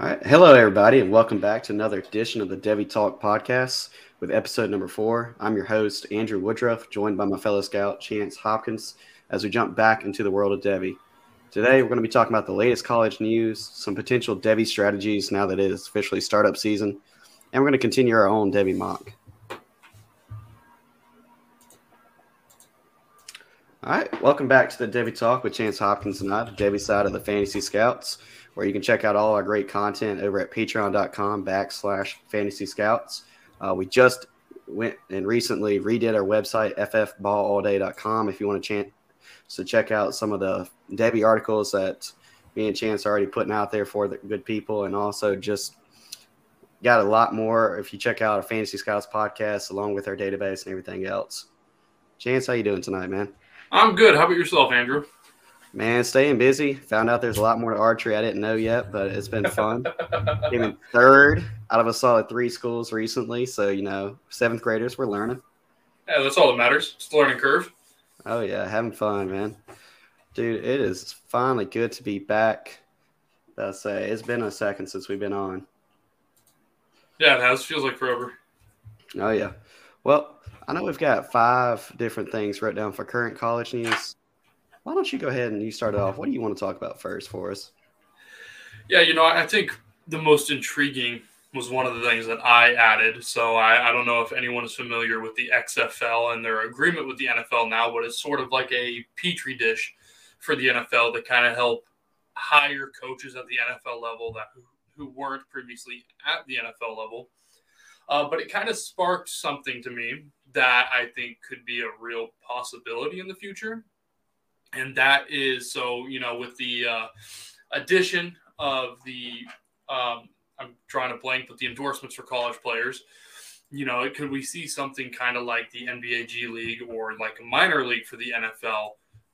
All right. Hello, everybody, and welcome back to another edition of the Devy Talk podcast with episode number four. I'm your host, Andrew Woodruff, joined by my fellow scout, Chance Hopkins, as we jump back into the world of Devy. Today, we're going to be talking about the latest college news, some potential Devy strategies now that it is officially startup season, and we're going to continue our own Devy mock. All right. Welcome back to the Devy Talk with Chance Hopkins and I, the Devy side of the Fantasy Scouts where you can check out all our great content over at patreon.com backslash fantasy scouts. Uh, we just went and recently redid our website, ffballallday.com, if you want a chance to check out some of the Devy articles that me and Chance are already putting out there for the good people. And also just got a lot more if you check out our Fantasy Scouts podcast along with our database and everything else. Chance, how you doing tonight, man? I'm good. How about yourself, Andrew? Man, staying busy. Found out there's a lot more to archery I didn't know yet, but it's been fun. Came in third out of a solid three schools recently. So, you know, seventh graders, we're learning. Yeah, that's all that matters. It's the learning curve. Oh, yeah. Having fun, man. Dude, it is finally good to be back. I'll say it's been a second since we've been on. Yeah, it has. Feels like forever. Oh, yeah. Well, I know we've got five different things wrote down for current college news why don't you go ahead and you start off? What do you want to talk about first for us? Yeah, you know, I think the most intriguing was one of the things that I added. So I, I don't know if anyone is familiar with the XFL and their agreement with the NFL now, but it's sort of like a petri dish for the NFL to kind of help hire coaches at the NFL level that who, who weren't previously at the NFL level. Uh, but it kind of sparked something to me that I think could be a real possibility in the future and that is so you know with the uh, addition of the um, I'm trying to blank, but the endorsements for college players. You know, could we see something kind of like the NBA G League or like a minor league for the NFL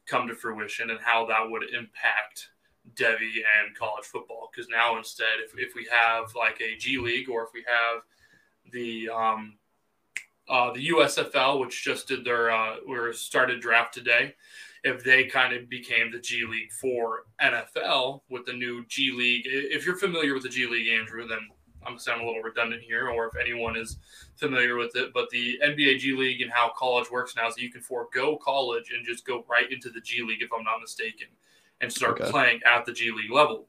come to fruition, and how that would impact Devy and college football? Because now instead, if, if we have like a G League or if we have the um, uh, the USFL, which just did their uh, or started draft today, if they kind of became the G League for NFL with the new G League. If you're familiar with the G League, Andrew, then I'm sounding a little redundant here, or if anyone is familiar with it, but the NBA G League and how college works now is that you can forego college and just go right into the G League, if I'm not mistaken, and start okay. playing at the G League level.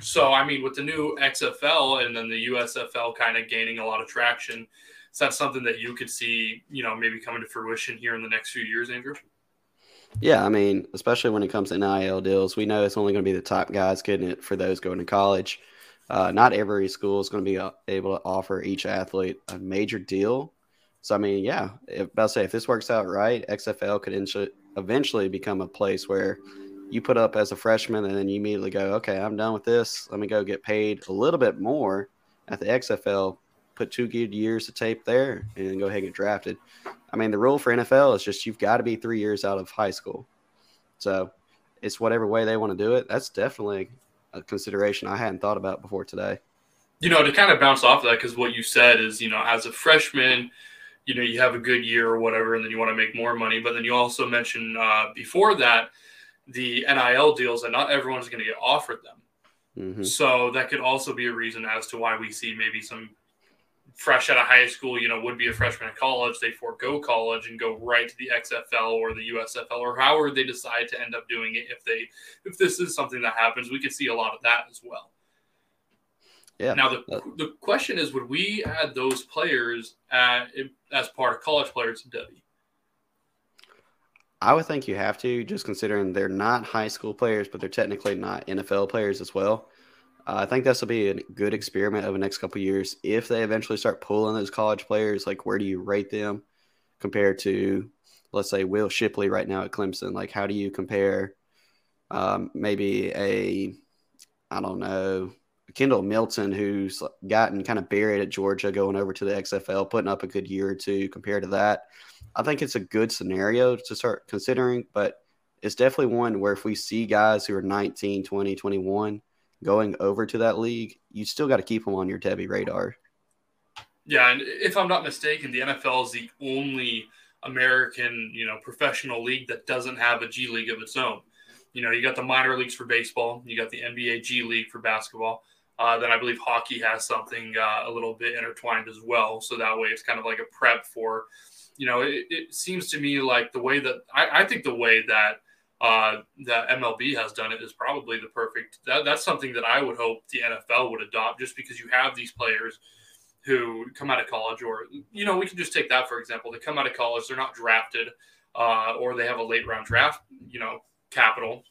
So, I mean, with the new XFL and then the USFL kind of gaining a lot of traction, is that something that you could see, you know, maybe coming to fruition here in the next few years, Andrew? Yeah, I mean, especially when it comes to NIL deals, we know it's only going to be the top guys getting it for those going to college. Uh, not every school is going to be uh, able to offer each athlete a major deal. So, I mean, yeah, if, I'll say if this works out right, XFL could eventually become a place where you put up as a freshman and then you immediately go, okay, I'm done with this. Let me go get paid a little bit more at the XFL put two good years of tape there and then go ahead and get drafted. I mean, the rule for NFL is just you've got to be three years out of high school. So it's whatever way they want to do it. That's definitely a consideration I hadn't thought about before today. You know, to kind of bounce off of that, because what you said is, you know, as a freshman, you know, you have a good year or whatever, and then you want to make more money. But then you also mentioned uh, before that the NIL deals, and not everyone's going to get offered them. Mm-hmm. So that could also be a reason as to why we see maybe some fresh out of high school, you know, would be a freshman at college, they forego college and go right to the XFL or the USFL or however they decide to end up doing it. If they, if this is something that happens, we could see a lot of that as well. Yeah. Now the the question is, would we add those players at, as part of college players in Devy? I would think you have to, just considering they're not high school players, but they're technically not NFL players as well. I think this will be a good experiment over the next couple years. If they eventually start pulling those college players, like where do you rate them compared to, let's say, Will Shipley right now at Clemson? Like, how do you compare um, maybe a, I don't know, Kendall Milton, who's gotten kind of buried at Georgia, going over to the XFL, putting up a good year or two compared to that. I think it's a good scenario to start considering, but it's definitely one where if we see guys who are 19, 20, 21 going over to that league, you still got to keep them on your Devy radar. Yeah, and if I'm not mistaken, the NFL is the only American, you know, professional league that doesn't have a G League of its own. You know, you got the minor leagues for baseball, you got the NBA G League for basketball. Uh, then I believe hockey has something uh, a little bit intertwined as well. So that way it's kind of like a prep for, you know, it, it seems to me like the way that I, I think the way that uh, that MLB has done it is probably the perfect. That, that's something that I would hope the NFL would adopt, just because you have these players who come out of college, or you know, we can just take that for example. They come out of college, they're not drafted, uh, or they have a late round draft, you know, capital.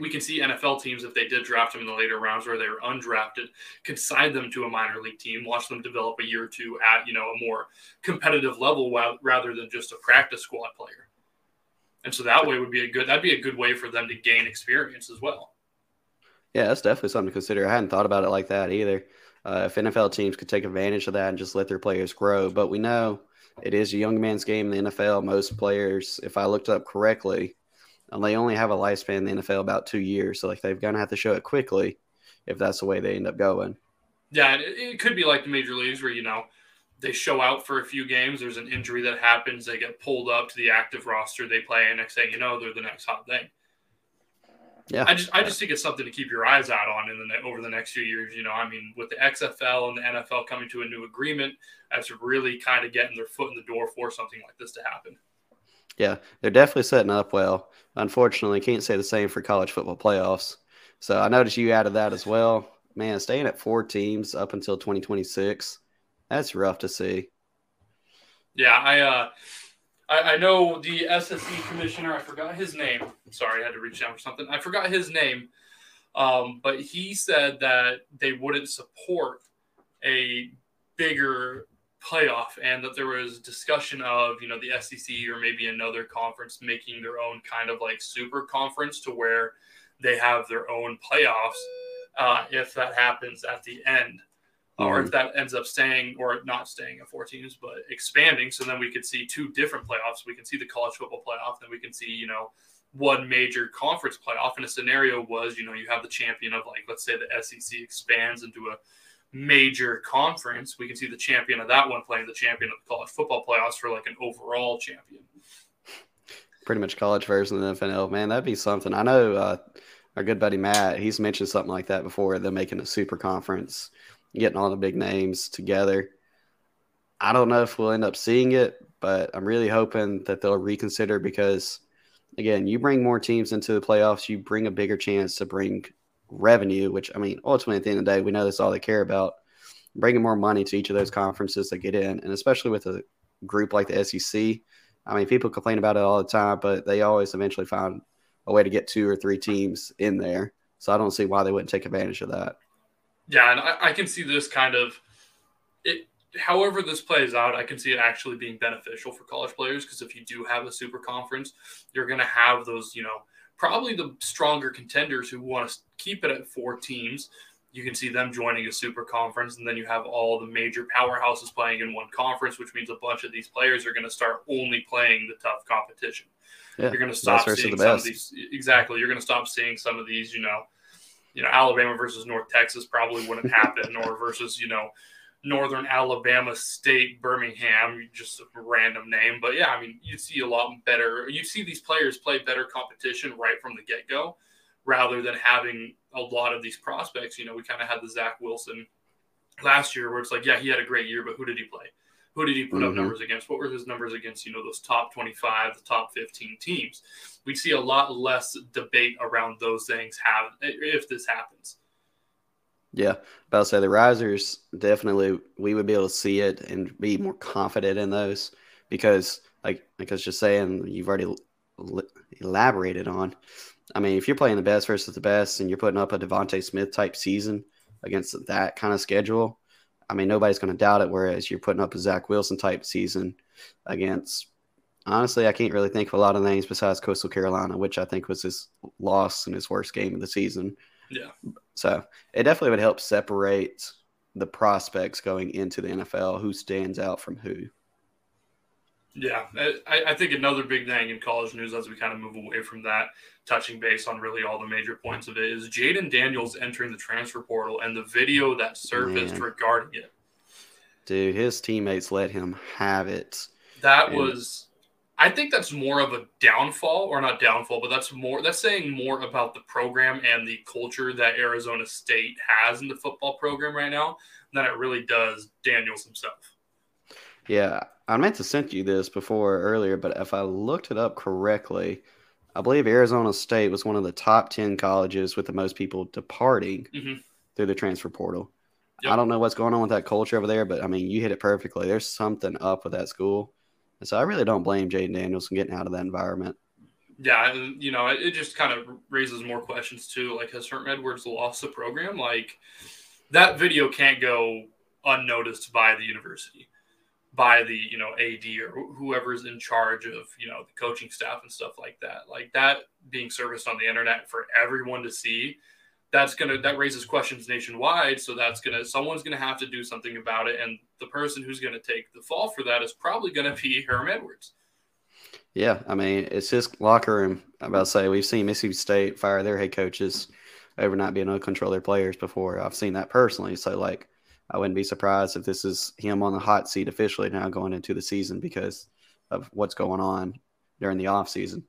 We can see NFL teams if they did draft them in the later rounds, or they were undrafted, can sign them to a minor league team, watch them develop a year or two at you know a more competitive level, rather than just a practice squad player. And so that way would be a good that'd be a good way for them to gain experience as well. Yeah, that's definitely something to consider. I hadn't thought about it like that either. Uh, if NFL teams could take advantage of that and just let their players grow, but we know it is a young man's game in the NFL. Most players, if I looked up correctly, and they only have a lifespan in the NFL about two years, so like they're gonna have to show it quickly if that's the way they end up going. Yeah, it, it could be like the major leagues where you know they show out for a few games. There's an injury that happens. They get pulled up to the active roster. They play, and next thing you know, they're the next hot thing. Yeah, I just I just think it's something to keep your eyes out on in the over the next few years. You know, I mean, with the XFL and the NFL coming to a new agreement, that's really kind of getting their foot in the door for something like this to happen. Yeah, they're definitely setting up well. Unfortunately, can't say the same for college football playoffs. So I noticed you added that as well. Man, staying at four teams up until 2026 that's rough to see. Yeah, I uh, I, I know the SEC commissioner. I forgot his name. Sorry, I had to reach down for something. I forgot his name. Um, but he said that they wouldn't support a bigger playoff and that there was discussion of you know the SEC or maybe another conference making their own kind of like super conference to where they have their own playoffs uh, if that happens at the end or if that ends up staying or not staying at four teams, but expanding. So then we could see two different playoffs. We can see the college football playoff, then we can see, you know, one major conference playoff. And a scenario was, you know, you have the champion of like, let's say the SEC expands into a major conference. We can see the champion of that one playing the champion of the college football playoffs for like an overall champion. Pretty much college version of the NFL, man. That'd be something. I know uh, our good buddy Matt, he's mentioned something like that before. They're making a super conference getting all the big names together. I don't know if we'll end up seeing it, but I'm really hoping that they'll reconsider because, again, you bring more teams into the playoffs, you bring a bigger chance to bring revenue, which, I mean, ultimately at the end of the day, we know that's all they care about. Bringing more money to each of those conferences that get in, and especially with a group like the SEC. I mean, people complain about it all the time, but they always eventually find a way to get two or three teams in there. So I don't see why they wouldn't take advantage of that. Yeah, and I, I can see this kind of it. However, this plays out, I can see it actually being beneficial for college players because if you do have a super conference, you're going to have those, you know, probably the stronger contenders who want to keep it at four teams. You can see them joining a super conference, and then you have all the major powerhouses playing in one conference, which means a bunch of these players are going to start only playing the tough competition. Yeah, you're going to stop seeing some of these. Exactly, you're going to stop seeing some of these, you know, you know, Alabama versus North Texas probably wouldn't happen, or versus, you know, Northern Alabama State, Birmingham, just a random name. But yeah, I mean, you see a lot better, you see these players play better competition right from the get go rather than having a lot of these prospects. You know, we kind of had the Zach Wilson last year where it's like, yeah, he had a great year, but who did he play? Who did he put mm-hmm. up numbers against? What were his numbers against, you know, those top 25, the top 15 teams? We'd see a lot less debate around those things have if this happens. Yeah, about to say the risers definitely we would be able to see it and be more confident in those because like like I was just saying, you've already elaborated on. I mean, if you're playing the best versus the best and you're putting up a DeVonta Smith type season against that kind of schedule, I mean, nobody's going to doubt it. Whereas you're putting up a Zach Wilson type season against, honestly, I can't really think of a lot of names besides Coastal Carolina, which I think was his loss and his worst game of the season. Yeah. So it definitely would help separate the prospects going into the NFL who stands out from who. Yeah, I, I, think another big thing in college news as we kind of move away from that, touching base on really all the major points of it, is Jayden Daniels entering the transfer portal and the video that surfaced Man. regarding it. Dude, his teammates let him have it. That and... was, I think that's more of a downfall, or not downfall, but that's more that's saying more about the program and the culture that Arizona State has in the football program right now than it really does Daniels himself. Yeah, I meant to send you this before earlier, but if I looked it up correctly, I believe Arizona State was one of the top 10 colleges with the most people departing mm-hmm. through the transfer portal. Yep. I don't know what's going on with that culture over there, but I mean, you hit it perfectly. There's something up with that school. And so I really don't blame Jayden Daniels for getting out of that environment. Yeah, you know, it just kind of raises more questions too. Like, has Herm Edwards lost the program? Like, that video can't go unnoticed by the university, by the you know AD or whoever's in charge of you know the coaching staff and stuff like that. Like that being serviced on the internet for everyone to see that's gonna that raises questions nationwide. So that's gonna someone's gonna have to do something about it. And the person who's gonna take the fall for that is probably gonna be Herm Edwards. Yeah i mean it's his locker room. I'm about to say we've seen mississippi state fire their head coaches over not being able to control their players before. I've seen that personally. So like i wouldn't be surprised if this is him on the hot seat officially now going into the season because of what's going on during the off season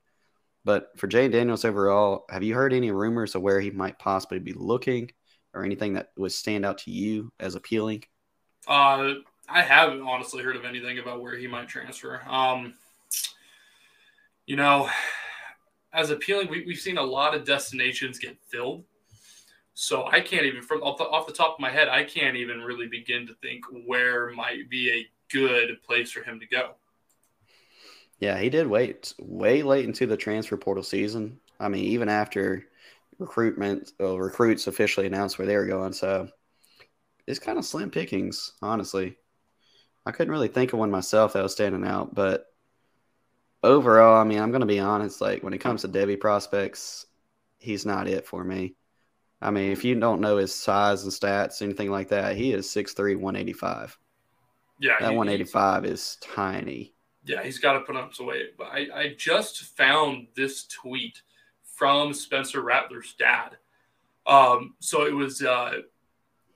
but for Jay Daniels overall, have you heard any rumors of where he might possibly be looking or anything that would stand out to you as appealing? Uh, I haven't honestly heard of anything about where he might transfer. Um, you know, as appealing, we, we've seen a lot of destinations get filled. So I can't even, from off the, off the top of my head, I can't even really begin to think where might be a good place for him to go. Yeah, he did wait way late into the transfer portal season. I mean, even after recruitment uh, recruits officially announced where they were going. So it's kind of slim pickings, honestly. I couldn't really think of one myself that was standing out, but overall, I mean, I'm going to be honest. Like when it comes to Devy prospects, he's not it for me. I mean, if you don't know his size and stats, anything like that, he is 6'3", 185. Yeah, that he, 185 is tiny. Yeah, he's got to put up some weight. But I, I just found this tweet from Spencer Rattler's dad. Um, so it was, uh,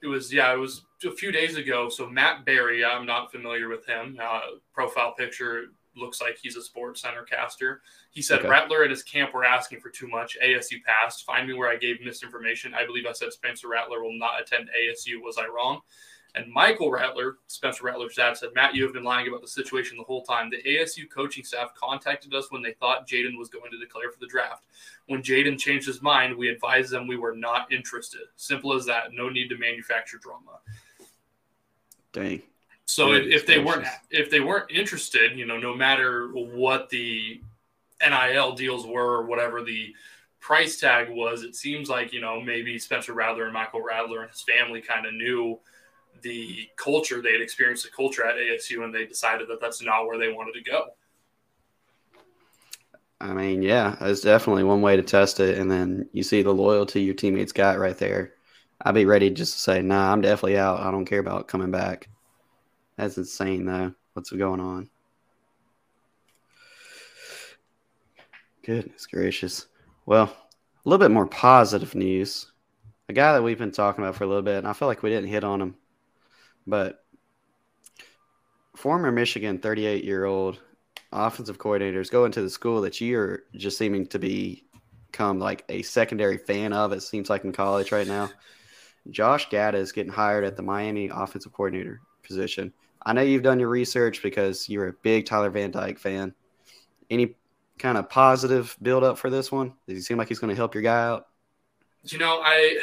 it was, yeah, it was a few days ago. So Matt Barry, I'm not familiar with him. Uh, profile picture looks like he's a sports center caster. He said okay. Rattler and his camp were asking for too much. ASU passed. Find me where I gave misinformation. I believe I said Spencer Rattler will not attend ASU. Was I wrong? And Michael Rattler, Spencer Rattler's dad, said, Matt, you have been lying about the situation the whole time. The ASU coaching staff contacted us when they thought Jaden was going to declare for the draft. When Jaden changed his mind, we advised them we were not interested. Simple as that. No need to manufacture drama. Dang. So if, if they weren't if they weren't interested, you know, no matter what the NIL deals were or whatever the price tag was, it seems like, you know, maybe Spencer Rattler and Michael Rattler and his family kind of knew – the culture they had experienced the culture at ASU and they decided that that's not where they wanted to go. I mean, yeah, it's definitely one way to test it, and then you see the loyalty your teammates got right there. I'd be ready just to say, "Nah, I'm definitely out. I don't care about coming back." That's insane, though. What's going on? Goodness gracious. Well, a little bit more positive news. A guy that we've been talking about for a little bit, and I feel like we didn't hit on him but former Michigan 38 year old offensive coordinators go into the school that you're just seeming to be become like a secondary fan of, it seems like in college right now. Josh Gattis is getting hired at the Miami offensive coordinator position. I know you've done your research because you're a big Tyler Van Dyke fan. Any kind of positive build up for this one? Does he seem like he's going to help your guy out? You know, I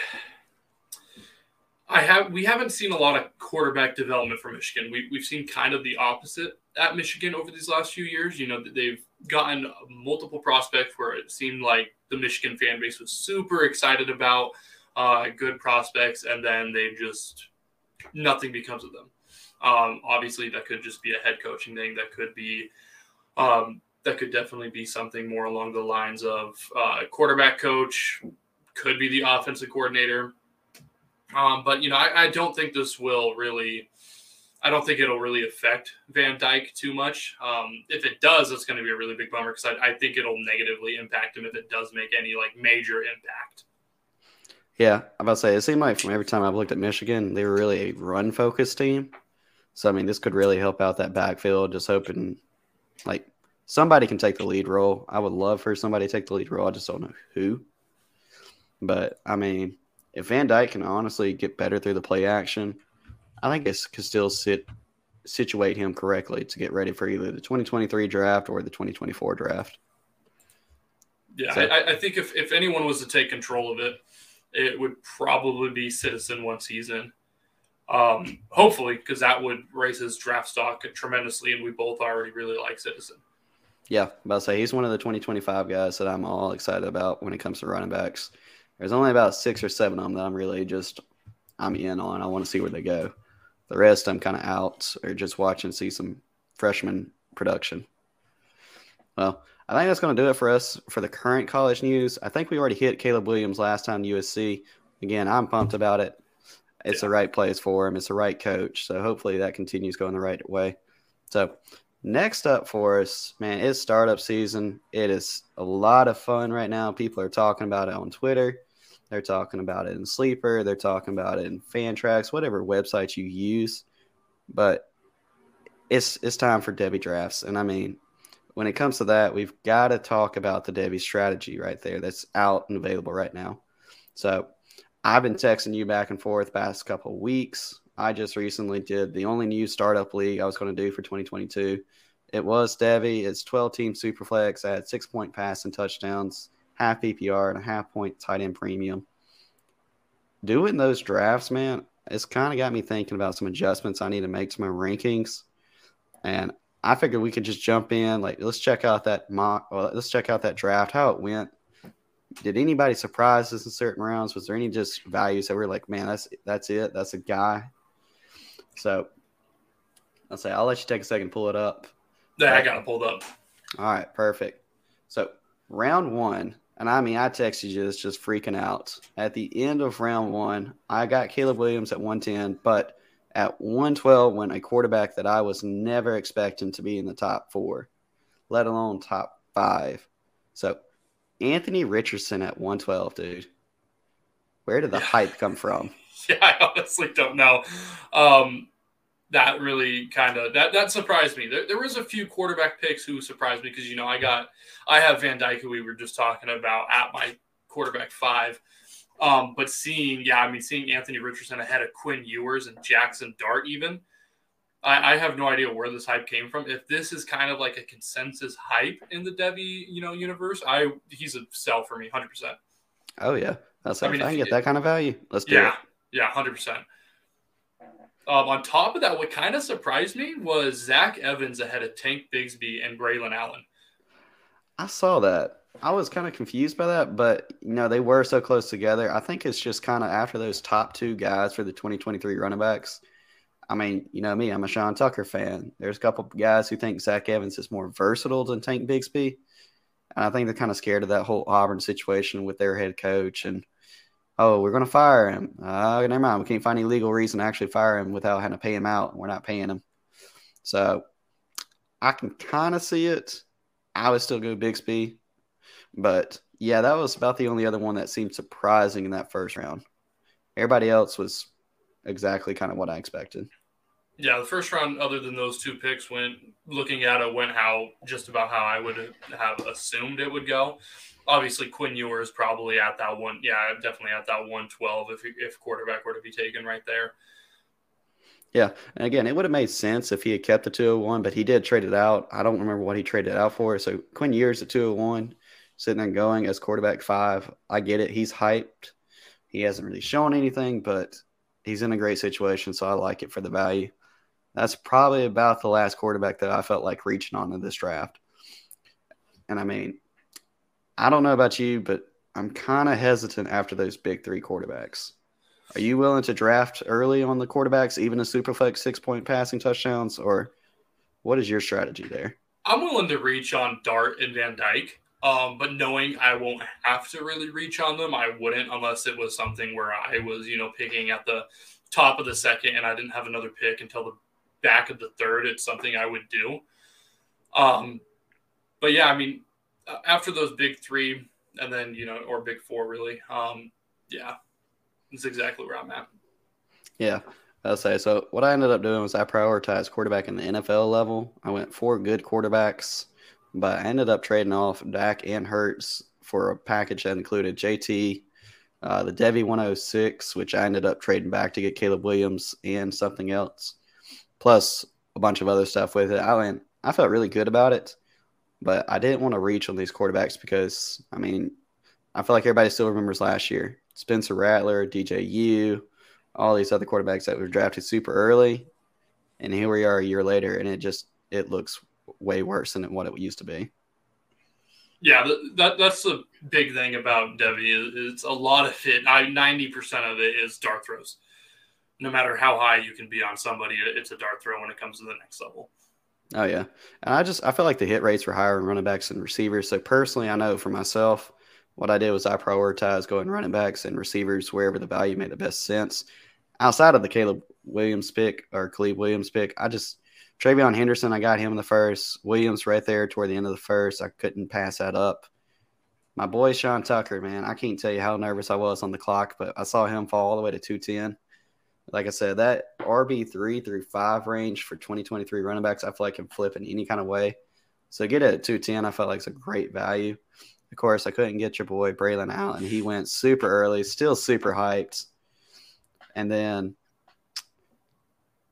I have we haven't seen a lot of quarterback development for Michigan. We, we've seen kind of the opposite at Michigan over these last few years. You know, that they've gotten multiple prospects where it seemed like the Michigan fan base was super excited about uh, good prospects, and then they just nothing becomes of them. Um, obviously, that could just be a head coaching thing. That could be um, that could definitely be something more along the lines of uh, quarterback coach. Could be the offensive coordinator um, but you know, I, I, don't think this will really. I don't think it'll really affect Van Dyke too much. Um, if it does, it's going to be a really big bummer because I, I, think it'll negatively impact him if it does make any like major impact. Yeah, I'm about to say it seemed like from every time I've looked at Michigan, they were really a run focused team. So I mean, this could really help out that backfield. Just hoping, like somebody can take the lead role. I would love for somebody to take the lead role. I just don't know who. But I mean, if Van Dyke can honestly get better through the play action, I think it could still sit situate him correctly to get ready for either the 2023 draft or the 2024 draft. Yeah, so, I, I, think if, if anyone was to take control of it, it would probably be Citizen one season. Um, hopefully, because that would raise his draft stock tremendously, and we both already really like Citizen. Yeah, about to say he's one of the 2025 guys that I'm all excited about when it comes to running backs. There's only about six or seven of them that I'm really just I'm in on. I want to see where they go. The rest I'm kind of out or just watching see some freshman production. Well, I think that's going to do it for us for the current college news. I think we already hit Caleb Williams last time USC. Again, I'm pumped about it. It's yeah. the right place for him. It's the right coach. So hopefully that continues going the right way. So next up for us, man, it's startup season. It is a lot of fun right now. People are talking about it on Twitter. They're talking about it in Sleeper. They're talking about it in Fantrax, whatever website you use. But it's it's time for Devy drafts, and I mean, when it comes to that, we've got to talk about the Devy strategy right there. That's out and available right now. So I've been texting you back and forth past couple weeks. I just recently did the only new startup league I was going to do for 2022. It was Devy. It's 12 team superflex. I had six point pass and touchdowns half PPR and a half point tight end premium. Doing those drafts, man, it's kind of got me thinking about some adjustments I need to make to my rankings. And I figured we could just jump in. Like, let's check out that mock. Well, let's check out that draft, how it went. Did anybody surprise us in certain rounds? Was there any just values that were like, man, that's that's it, that's a guy. So I'll say I'll let you take a second, pull it up. Yeah, I got it pulled up. All right, perfect. So round one, and I mean, I texted you this just freaking out. At the end of round one, I got Caleb Williams at 110, but at 112 went a quarterback that I was never expecting to be in the top four, let alone top five. So Anthony Richardson at 112, dude. Where did the yeah. hype come from? Yeah, I honestly don't know. Um, that really kind of that that surprised me. There, there was a few quarterback picks who surprised me because you know I got I have Van Dyke who we were just talking about at my quarterback five. Um, but seeing yeah, I mean seeing Anthony Richardson ahead of Quinn Ewers and Jackson Dart even, I, I have no idea where this hype came from. If this is kind of like a consensus hype in the Devy you know universe, I he's a sell for me, hundred percent. Oh yeah, that's I mean, I can get that kind of value. Let's do yeah, it. Yeah, yeah, hundred percent. Um, on top of that, what kind of surprised me was Zach Evans ahead of Tank Bigsby and Braylon Allen. I saw that. I was kind of confused by that, but you know they were so close together. I think it's just kind of after those top two guys for the 2023 running backs. I mean, you know me, I'm a Sean Tucker fan. There's a couple guys who think Zach Evans is more versatile than Tank Bigsby, and I think they're kind of scared of that whole Auburn situation with their head coach and oh, we're going to fire him. Uh, never mind. We can't find any legal reason to actually fire him without having to pay him out. We're not paying him. So I can kind of see it. I would still go Bigsby. But yeah, that was about the only other one that seemed surprising in that first round. Everybody else was exactly kind of what I expected. Yeah, the first round, other than those two picks, went looking at it, went how just about how I would have assumed it would go obviously Quinn Ewers probably at that one. Yeah, definitely at that 112 if if quarterback were to be taken right there. Yeah, and again, it would have made sense if he had kept the 201, but he did trade it out. I don't remember what he traded out for. So Quinn Ewers at 201, sitting and going as quarterback five. I get it. He's hyped. He hasn't really shown anything, but he's in a great situation, so I like it for the value. That's probably about the last quarterback that I felt like reaching on in this draft. And I mean, I don't know about you, but I'm kind of hesitant after those big three quarterbacks. Are you willing to draft early on the quarterbacks, even a super superflex six point passing touchdowns, or what is your strategy there? I'm willing to reach on Dart and Van Dyke, um, but knowing I won't have to really reach on them, I wouldn't unless it was something where I was, you know, picking at the top of the second and I didn't have another pick until the back of the third. It's something I would do. Um, but yeah, I mean, after those big three, and then you know, or big four, really. Um, yeah, that's exactly where I'm at. Yeah, I'll say so. What I ended up doing was I prioritized quarterback in the NFL level. I went four good quarterbacks, but I ended up trading off Dak and Hurts for a package that included JT, uh, the Devy 106, which I ended up trading back to get Caleb Williams and something else, plus a bunch of other stuff with it. I I felt really good about it, but I didn't want to reach on these quarterbacks because, I mean, I feel like everybody still remembers last year. Spencer Rattler, DJU, all these other quarterbacks that were drafted super early. And here we are a year later, and it just it looks way worse than what it used to be. Yeah, that that's the big thing about Devy. It's a lot of it. Ninety percent of it is dart throws. No matter how high you can be on somebody, it's a dart throw when it comes to the next level. Oh yeah, and I just I feel like the hit rates were higher in running backs and receivers. So personally, I know for myself, what I did was I prioritized going running backs and receivers wherever the value made the best sense. Outside of the Caleb Williams pick or Caleb Williams pick, I just TreVeyon Henderson, I got him in the first. Williams right there toward the end of the first. I couldn't pass that up. My boy Sean Tucker, man, I can't tell you how nervous I was on the clock, but I saw him fall all the way to 210. Like I said, that RB3 through 5 range for 2023 running backs, I feel like can flip in any kind of way. So get it at 210, I felt like it's a great value. Of course, I couldn't get your boy Braylon Allen. He went super early, still super hyped. And then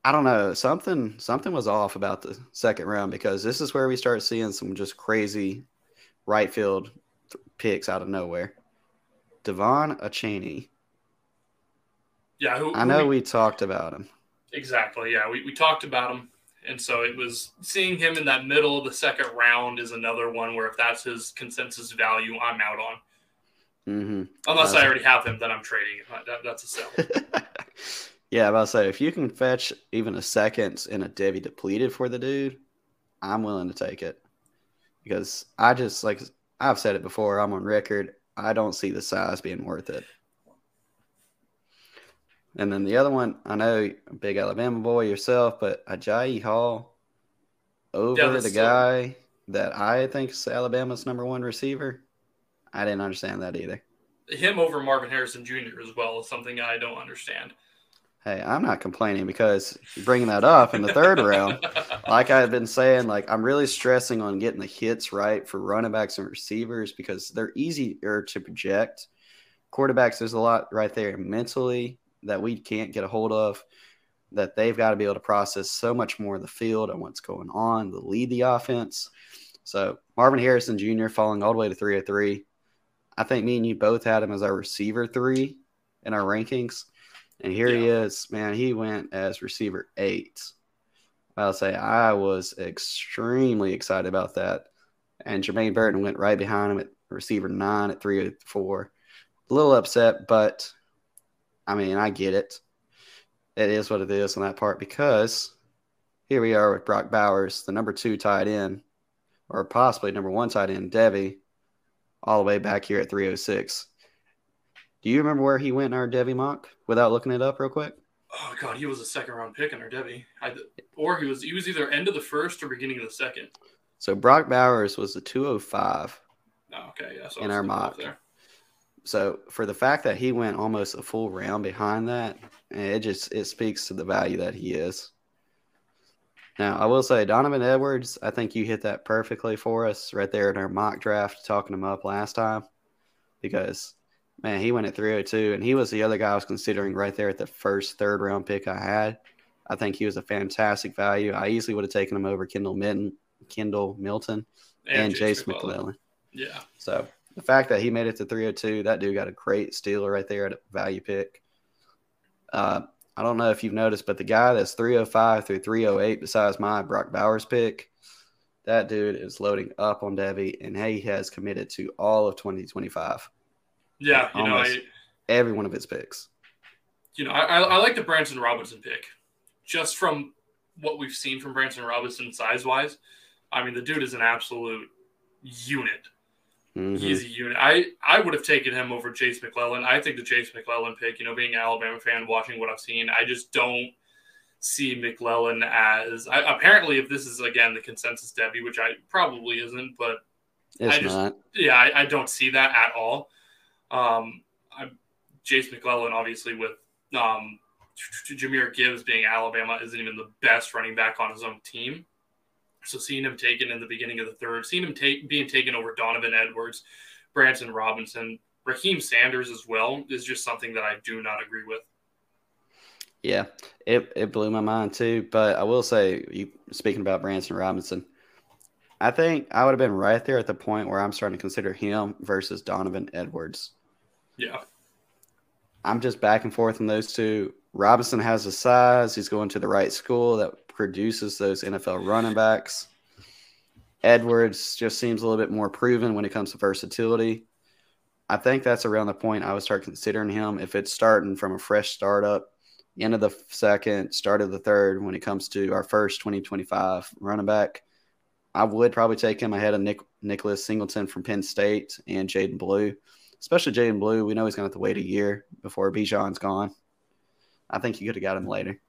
I don't know, something something was off about the second round because this is where we start seeing some just crazy right field picks out of nowhere. De'Von Achane. Yeah, who, I know we, we, talked about him. Exactly. Yeah, we, we talked about him. And so it was seeing him in that middle of the second round is another one where if that's his consensus value, I'm out on. Mm-hmm. Unless I already have him, then I'm trading. That, that's a sell. yeah, I'm about to say if you can fetch even a second in a Devy depleted for the dude, I'm willing to take it because I just like I've said it before. I'm on record. I don't see the size being worth it. And then the other one, I know big Alabama boy yourself, but Agiye Hall over yeah, the guy that I think is Alabama's number one receiver. I didn't understand that either. Him over Marvin Harrison Jr. as well is something I don't understand. Hey, I'm not complaining because bringing that up in the third round, like I've been saying, like I'm really stressing on getting the hits right for running backs and receivers because they're easier to project. Quarterbacks, there's a lot right there mentally that we can't get a hold of that they've got to be able to process so much more of the field and what's going on to lead the offense. So Marvin Harrison Jr. falling all the way to 303. I think me and you both had him as our receiver three in our rankings. And here yeah. he is, man. He went as receiver eight. I'll say I was extremely excited about that. And Jermaine Burton went right behind him at receiver nine at 304. A little upset, but I mean, I get it. It is what it is on that part because here we are with Brock Bowers, the number two tight end, or possibly number one tight end, Devy, all the way back here at 306. Do you remember where he went in our Devy mock without looking it up real quick? Oh god, he was a second round pick in our Devy, I, or he was he was either end of the first or beginning of the second. So Brock Bowers was the 205. Oh, okay, yeah. So in our mock. There. So for the fact that he went almost a full round behind that, it just it speaks to the value that he is. Now I will say Donovan Edwards, I think you hit that perfectly for us right there in our mock draft, talking him up last time, because man, he went at 302, and he was the other guy I was considering right there at the first third round pick I had. I think he was a fantastic value. I easily would have taken him over Kendall Milton, Kendall Milton, and, and Jase. McClellan. Yeah. So the fact that he made it to 302, that dude got a great steal right there at a value pick. Uh, I don't know if you've noticed, but the guy that's 305 through 308, besides my Brock Bowers pick, that dude is loading up on Devy, and he has committed to all of 2025. Yeah, you know, I, every one of his picks. You know, I, I like the Branson Robinson pick, just from what we've seen from Branson Robinson size wise. I mean, the dude is an absolute unit. Mm-hmm. He's a unit. I, I would have taken him over Jase McClellan. I think the Jase McClellan pick, you know, being an Alabama fan, watching what I've seen, I just don't see McClellan as. I, apparently, if this is again the consensus Devy, which I probably isn't, but it's I just, not. Yeah, I, I, don't see that at all. Um, I, Jase McClellan, obviously, with um, Jahmyr Gibbs being Alabama, isn't even the best running back on his own team. So seeing him taken in the beginning of the third, seeing him take, being taken over Donovan Edwards, Branson Robinson, Raheim Sanders as well is just something that I do not agree with. Yeah, it, it blew my mind too. But I will say, you speaking about Branson Robinson, I think I would have been right there at the point where I'm starting to consider him versus Donovan Edwards. Yeah. I'm just back and forth on those two. Robinson has the size. He's going to the right school that produces those NFL running backs. Edwards just seems a little bit more proven when it comes to versatility. I think that's around the point I would start considering him if it's starting from a fresh startup, end of the second, start of the third, when it comes to our first 2025 running back. I would probably take him ahead of Nick, Nicholas Singleton from Penn State and Jaydon Blue, especially Jaydon Blue. We know he's going to have to wait a year before Bijan's gone. I think you could have got him later.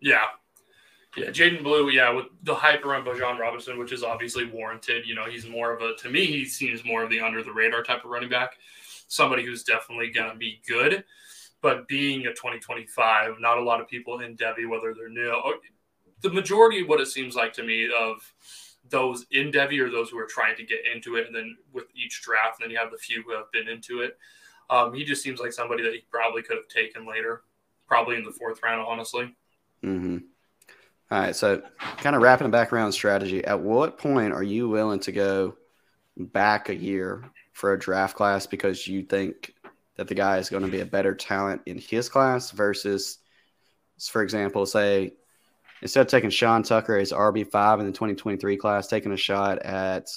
Yeah. Yeah, Jaydon Blue, yeah, with the hype around Bijan Robinson, which is obviously warranted. You know, he's more of a, to me, he seems more of the under the radar type of running back. Somebody who's definitely going to be good. But being a 2025, not a lot of people in Devy, whether they're new, the majority of what it seems like to me of those in Devy or those who are trying to get into it. And then with each draft, and then you have the few who have been into it. Um, he just seems like somebody that he probably could have taken later, probably in the fourth round, honestly. Mm-hmm. All right. So, kind of wrapping back around strategy, at what point are you willing to go back a year for a draft class because you think that the guy is going to be a better talent in his class versus, for example, say instead of taking Sean Tucker as RB5 in the 2023 class, taking a shot at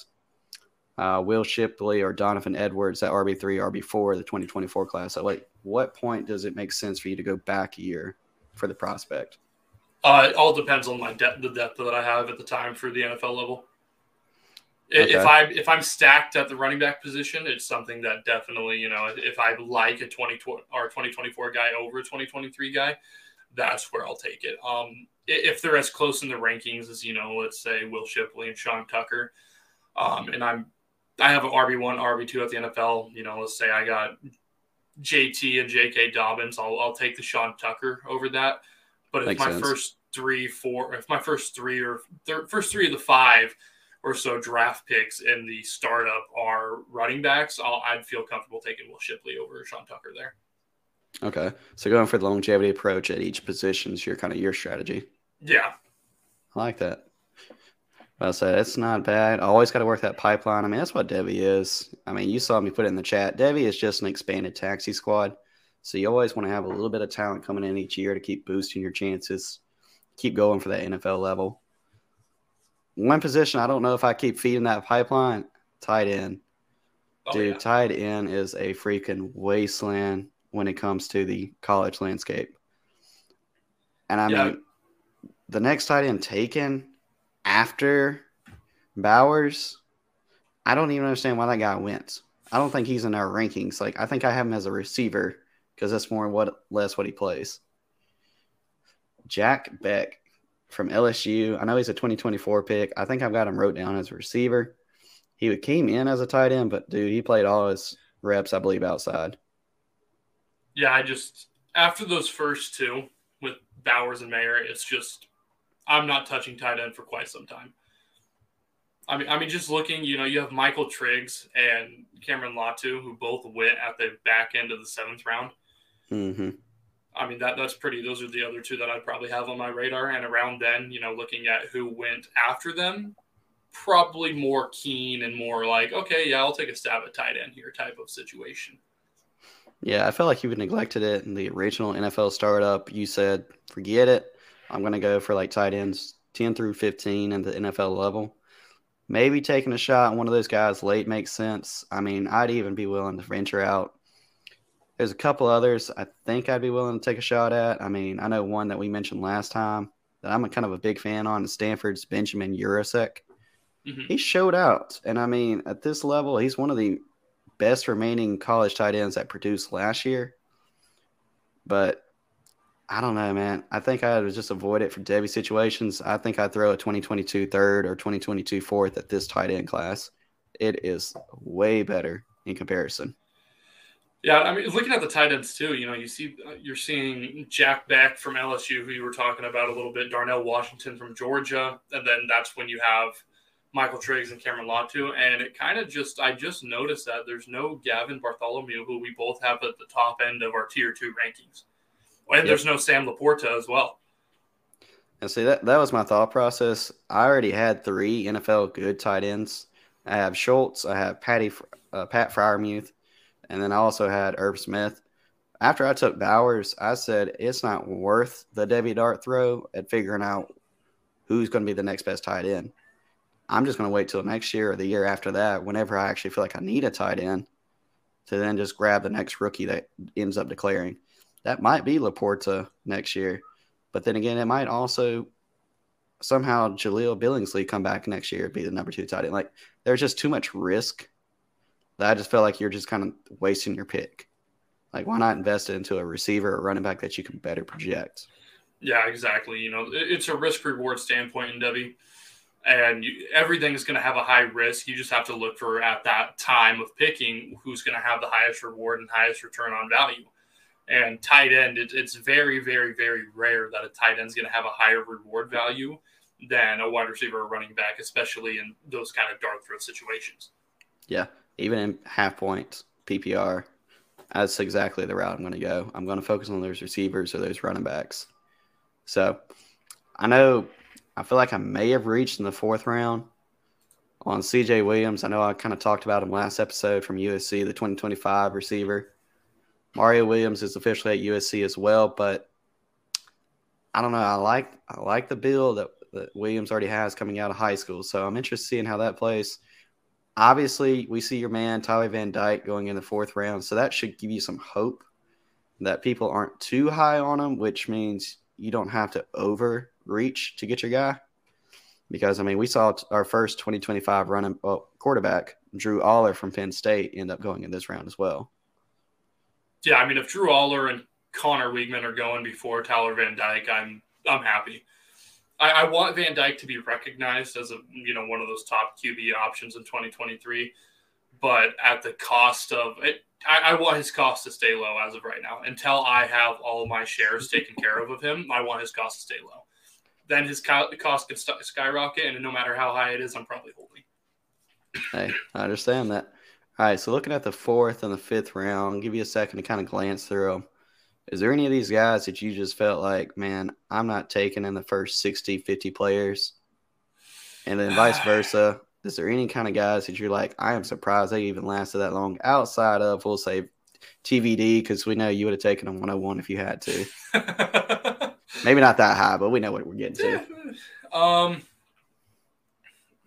uh, Will Shipley or Donovan Edwards at RB3, RB4, the 2024 class. So, like, what point does it make sense for you to go back a year for the prospect? Uh, it all depends on my depth, the depth that I have at the time for the NFL level. Okay. If I if I'm stacked at the running back position, it's something that definitely you know if I like a 20 or 2024 guy over a 2023 guy, that's where I'll take it. Um, if they're as close in the rankings as you know, let's say Will Shipley and Sean Tucker, um, and I'm I have an RB one, RB two at the NFL. You know, let's say I got JT and J.K. Dobbins. I'll I'll take the Sean Tucker over that. But if Makes my sense. first three, four, if my first three or th- first three of the five or so draft picks in the startup are running backs, I'll, I'd feel comfortable taking Will Shipley over Sean Tucker there. Okay, so going for the longevity approach at each position is your kind of your strategy. Yeah. I like that. I said it's not bad. I always got to work that pipeline. I mean, that's what Devy is. I mean, you saw me put it in the chat. Devy is just an expanded taxi squad. So you always want to have a little bit of talent coming in each year to keep boosting your chances, keep going for that NFL level. One position I don't know if I keep feeding that pipeline, tight end. Oh, Dude, yeah. tight end is a freaking wasteland when it comes to the college landscape. And I yeah. mean, the next tight end taken after Bowers, I don't even understand why that guy went. I don't think he's in our rankings. Like I think I have him as a receiver because that's more what less what he plays. Jack Bech from LSU. I know he's a 2024 pick. I think I've got him wrote down as a receiver. He came in as a tight end, but dude, he played all his reps, I believe, outside. Yeah, I just after those first two with Bowers and Mayer, it's just I'm not touching tight end for quite some time. I mean, I mean, just looking, you know, you have Michael Triggs and Cameron Latu, who both went at the back end of the seventh round. Mm-hmm. I mean, that that's pretty. Those are the other two that I'd probably have on my radar. And around then, you know, looking at who went after them, probably more keen and more like, okay, yeah, I'll take a stab at tight end here type of situation. Yeah, I felt like you neglected it in the original NFL startup. You said, forget it. I'm going to go for like tight ends 10 through 15 in the NFL level. Maybe taking a shot on one of those guys late makes sense. I mean, I'd even be willing to venture out. There's a couple others I think I'd be willing to take a shot at. I mean, I know one that we mentioned last time that I'm a kind of a big fan on Stanford's Benjamin Yurosek. Mm-hmm. He showed out. And I mean, at this level, he's one of the best remaining college tight ends that produced last year. But I don't know, man. I think I would just avoid it for Devy situations. I think I'd throw a 2022 third or 2022 fourth at this tight end class. It is way better in comparison. Yeah, I mean, looking at the tight ends too, you know, you see, uh, you're seeing Jack Bech from LSU, who you were talking about a little bit, Darnell Washington from Georgia, and then that's when you have Michael Triggs and Cameron Latu. And it kind of just, I just noticed that there's no Gavin Bartholomew, who we both have at the top end of our tier two rankings. And yep. there's no Sam LaPorta as well. And see, that, that was my thought process. I already had three NFL good tight ends. I have Schultz, I have Patty, uh, Pat Freiermuth, and then I also had Irv Smith. After I took Bowers, I said it's not worth the Devy Dart throw at figuring out who's going to be the next best tight end. I'm just going to wait till next year or the year after that, whenever I actually feel like I need a tight end, to then just grab the next rookie that ends up declaring. That might be LaPorta next year, but then again, it might also somehow Jahleel Billingsley come back next year be the number two tight end. Like there's just too much risk I just felt like you're just kind of wasting your pick. Like, why not invest it into a receiver or running back that you can better project? Yeah, exactly. You know, it's a risk reward standpoint in Devy, and you, everything is going to have a high risk. You just have to look for at that time of picking who's going to have the highest reward and highest return on value. And tight end, it, it's very, very, very rare that a tight end is going to have a higher reward value than a wide receiver or running back, especially in those kind of dart throw situations. Yeah, even in half point PPR, that's exactly the route I'm going to go. I'm going to focus on those receivers or those running backs. So I know I feel like I may have reached in the fourth round on CJ Williams. I know I kind of talked about him last episode from USC, the 2025 receiver. Mario Williams is officially at USC as well, but I don't know. I like I like the bill that, that Williams already has coming out of high school, so I'm interested in seeing how that plays obviously we see your man Tyler Van Dyke going in the fourth round, so that should give you some hope that people aren't too high on him, which means you don't have to overreach to get your guy. Because I mean, we saw our first 2025 running well, quarterback Drew Allar from Penn State end up going in this round as well. Yeah, I mean, if Drew Allar and Conner Weigman are going before Tyler Van Dyke, I'm I'm happy. I, I, want Van Dyke to be recognized as a you know one of those top QB options in 2023, but at the cost of it, I, I, want his cost to stay low as of right now. Until I have all my shares taken care of of him, I want his cost to stay low. Then his co- cost could st- skyrocket, and no matter how high it is, I'm probably holding. Hey, I understand that. All right, so looking at the fourth and the fifth round, I'll give you a second to kind of glance through them. Is there any of these guys that you just felt like, man, I'm not taking in the first 60, 50 players? And then vice versa. Is there any kind of guys that you're like, I am surprised they even lasted that long outside of, we'll say, TVD, because we know you would have taken them 101 if you had to. Maybe not that high, but we know what we're getting to. Um,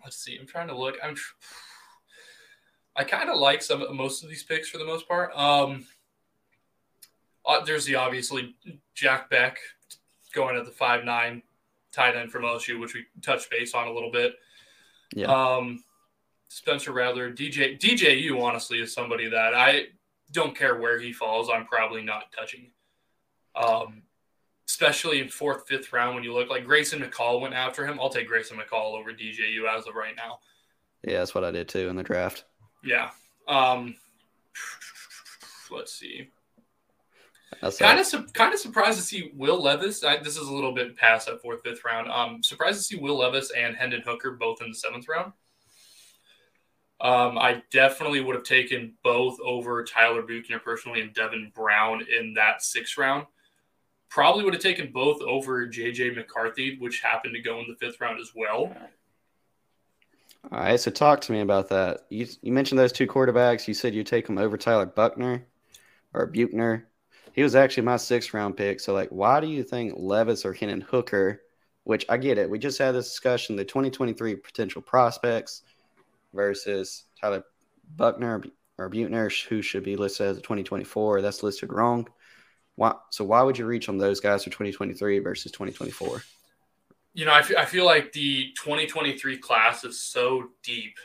let's see. I'm trying to look. I'm. I kind of like some most of these picks for the most part. Um, uh, there's the obviously Jack Bech going at the five nine tight end from LSU, which we touched base on a little bit. Yeah. Um, Spencer Rattler, DJ DJU honestly is somebody that I don't care where he falls. I'm probably not touching. Um, especially in fourth, fifth round when you look like Grayson McCall went after him. I'll take Grayson McCall over DJU as of right now. Yeah, that's what I did too in the draft. Yeah. Um, let's see. Kind of, su- kind of surprised to see Will Levis. I, this is a little bit past that fourth, fifth round. Um, surprised to see Will Levis and Hendon Hooker both in the seventh round. Um, I definitely would have taken both over Tyler Buchner personally and Devin Brown in that sixth round. Probably would have taken both over JJ McCarthy, which happened to go in the fifth round as well. All right, so talk to me about that. You you mentioned those two quarterbacks. You said you take them over Tyler Buckner or Buchner. He was actually my sixth round pick. So, like, why do you think Levis or Hendon Hooker, which I get it, we just had this discussion, the 2023 potential prospects versus Tyler Buckner or Butner, who should be listed as a 2024. That's listed wrong. Why, so, why would you reach on those guys for 2023 versus 2024? You know, I feel, I feel like the 2023 class is so deep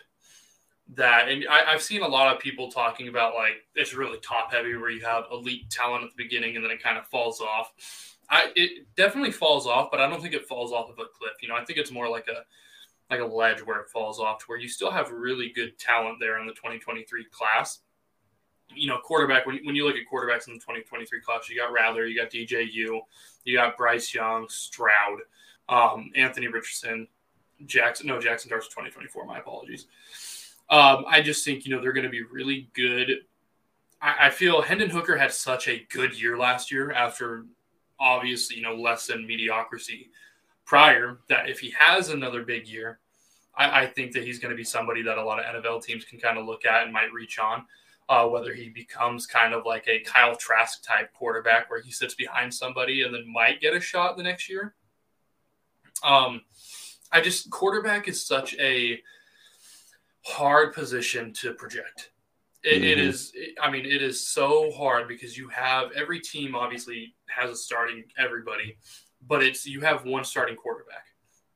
that and I, have seen a lot of people talking about like it's really top heavy where you have elite talent at the beginning and then it kind of falls off. I it definitely falls off, but I don't think it falls off of a cliff. You know, I think it's more like a like a ledge where it falls off to where you still have really good talent there in the 2023 class. you know, quarterback, when, when you look at quarterbacks in the 2023 class, you got Rattler, you got DJU, you got Bryce Young, Stroud, um, Anthony Richardson, Jackson. No, Jackson Dart's 2024. My apologies. Um, I just think, you know, they're going to be really good. I, I feel Hendon Hooker had such a good year last year after obviously, you know, less than mediocrity prior that if he has another big year, I, I think that he's going to be somebody that a lot of NFL teams can kind of look at and might reach on uh, whether he becomes kind of like a Kyle Trask type quarterback where he sits behind somebody and then might get a shot the next year. Um, I just quarterback is such a hard position to project. It, mm-hmm. it is, it, I mean, it is so hard because you have every team obviously has a starting everybody, but it's you have one starting quarterback.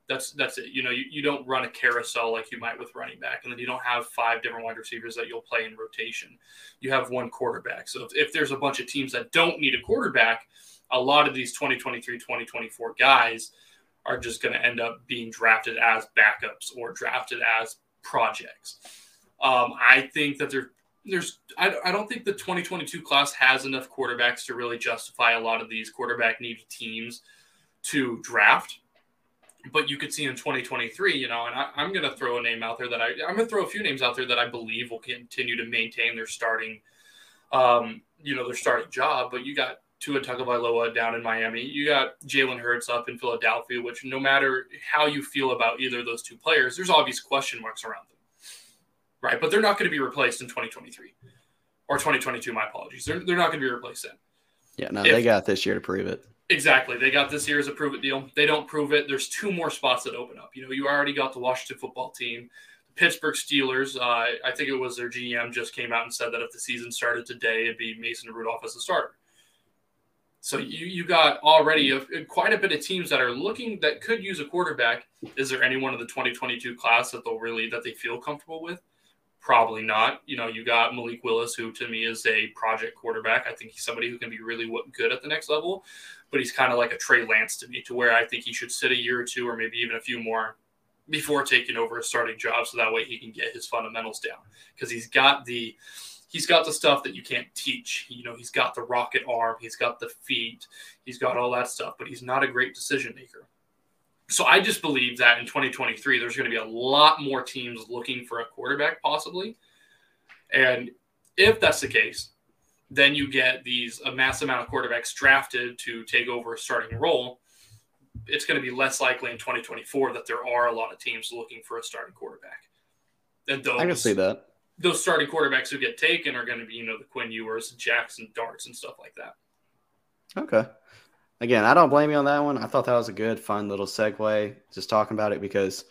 That's that's it. You know, you, you don't run a carousel like you might with running back, and then you don't have five different wide receivers that you'll play in rotation. You have one quarterback. So if, if there's a bunch of teams that don't need a quarterback, a lot of these 2023, 2024 guys are just going to end up being drafted as backups or drafted as projects. Um, I think that there, there's, I, I don't think the 2022 class has enough quarterbacks to really justify a lot of these quarterback needy teams to draft but you could see in 2023, you know, and I, am going to throw a name out there that I, I'm going to throw a few names out there that I believe will continue to maintain their starting, um, you know, their starting job. But you got Tua Tagovailoa down in Miami. You got Jalen Hurts up in Philadelphia, which no matter how you feel about either of those two players, there's obvious question marks around them, right? But they're not going to be replaced in 2023 or 2022. My apologies. They're, they're not going to be replaced then. Yeah, no, if, they got this year to prove it. Exactly. They got this year as a prove it deal. They don't prove it. There's two more spots that open up. You know, you already got the Washington football team. The Pittsburgh Steelers, uh, I think it was their GM just came out and said that if the season started today, it'd be Mason Rudolph as a starter. So you you got already a, quite a bit of teams that are looking that could use a quarterback. Is there anyone of the 2022 class that they'll really that they feel comfortable with? Probably not. You know, you got Malik Willis, who to me is a project quarterback. I think he's somebody who can be really good at the next level but he's kind of like a Trey Lance to me, to where I think he should sit a year or two, or maybe even a few more, before taking over a starting job, so that way he can get his fundamentals down because he's got the he's got the stuff that you can't teach. You know, he's got the rocket arm, he's got the feet, he's got all that stuff, but he's not a great decision maker. So I just believe that in 2023, there's going to be a lot more teams looking for a quarterback, possibly. And if that's the case, then you get these a mass amount of quarterbacks drafted to take over a starting role. It's going to be less likely in 2024 that there are a lot of teams looking for a starting quarterback. And those, I can see that. Those starting quarterbacks who get taken are going to be, you know, the Quinn Ewers, Jackson Darts, and stuff like that. Okay. Again, I don't blame you on that one. I thought that was a good, fun little segue, just talking about it because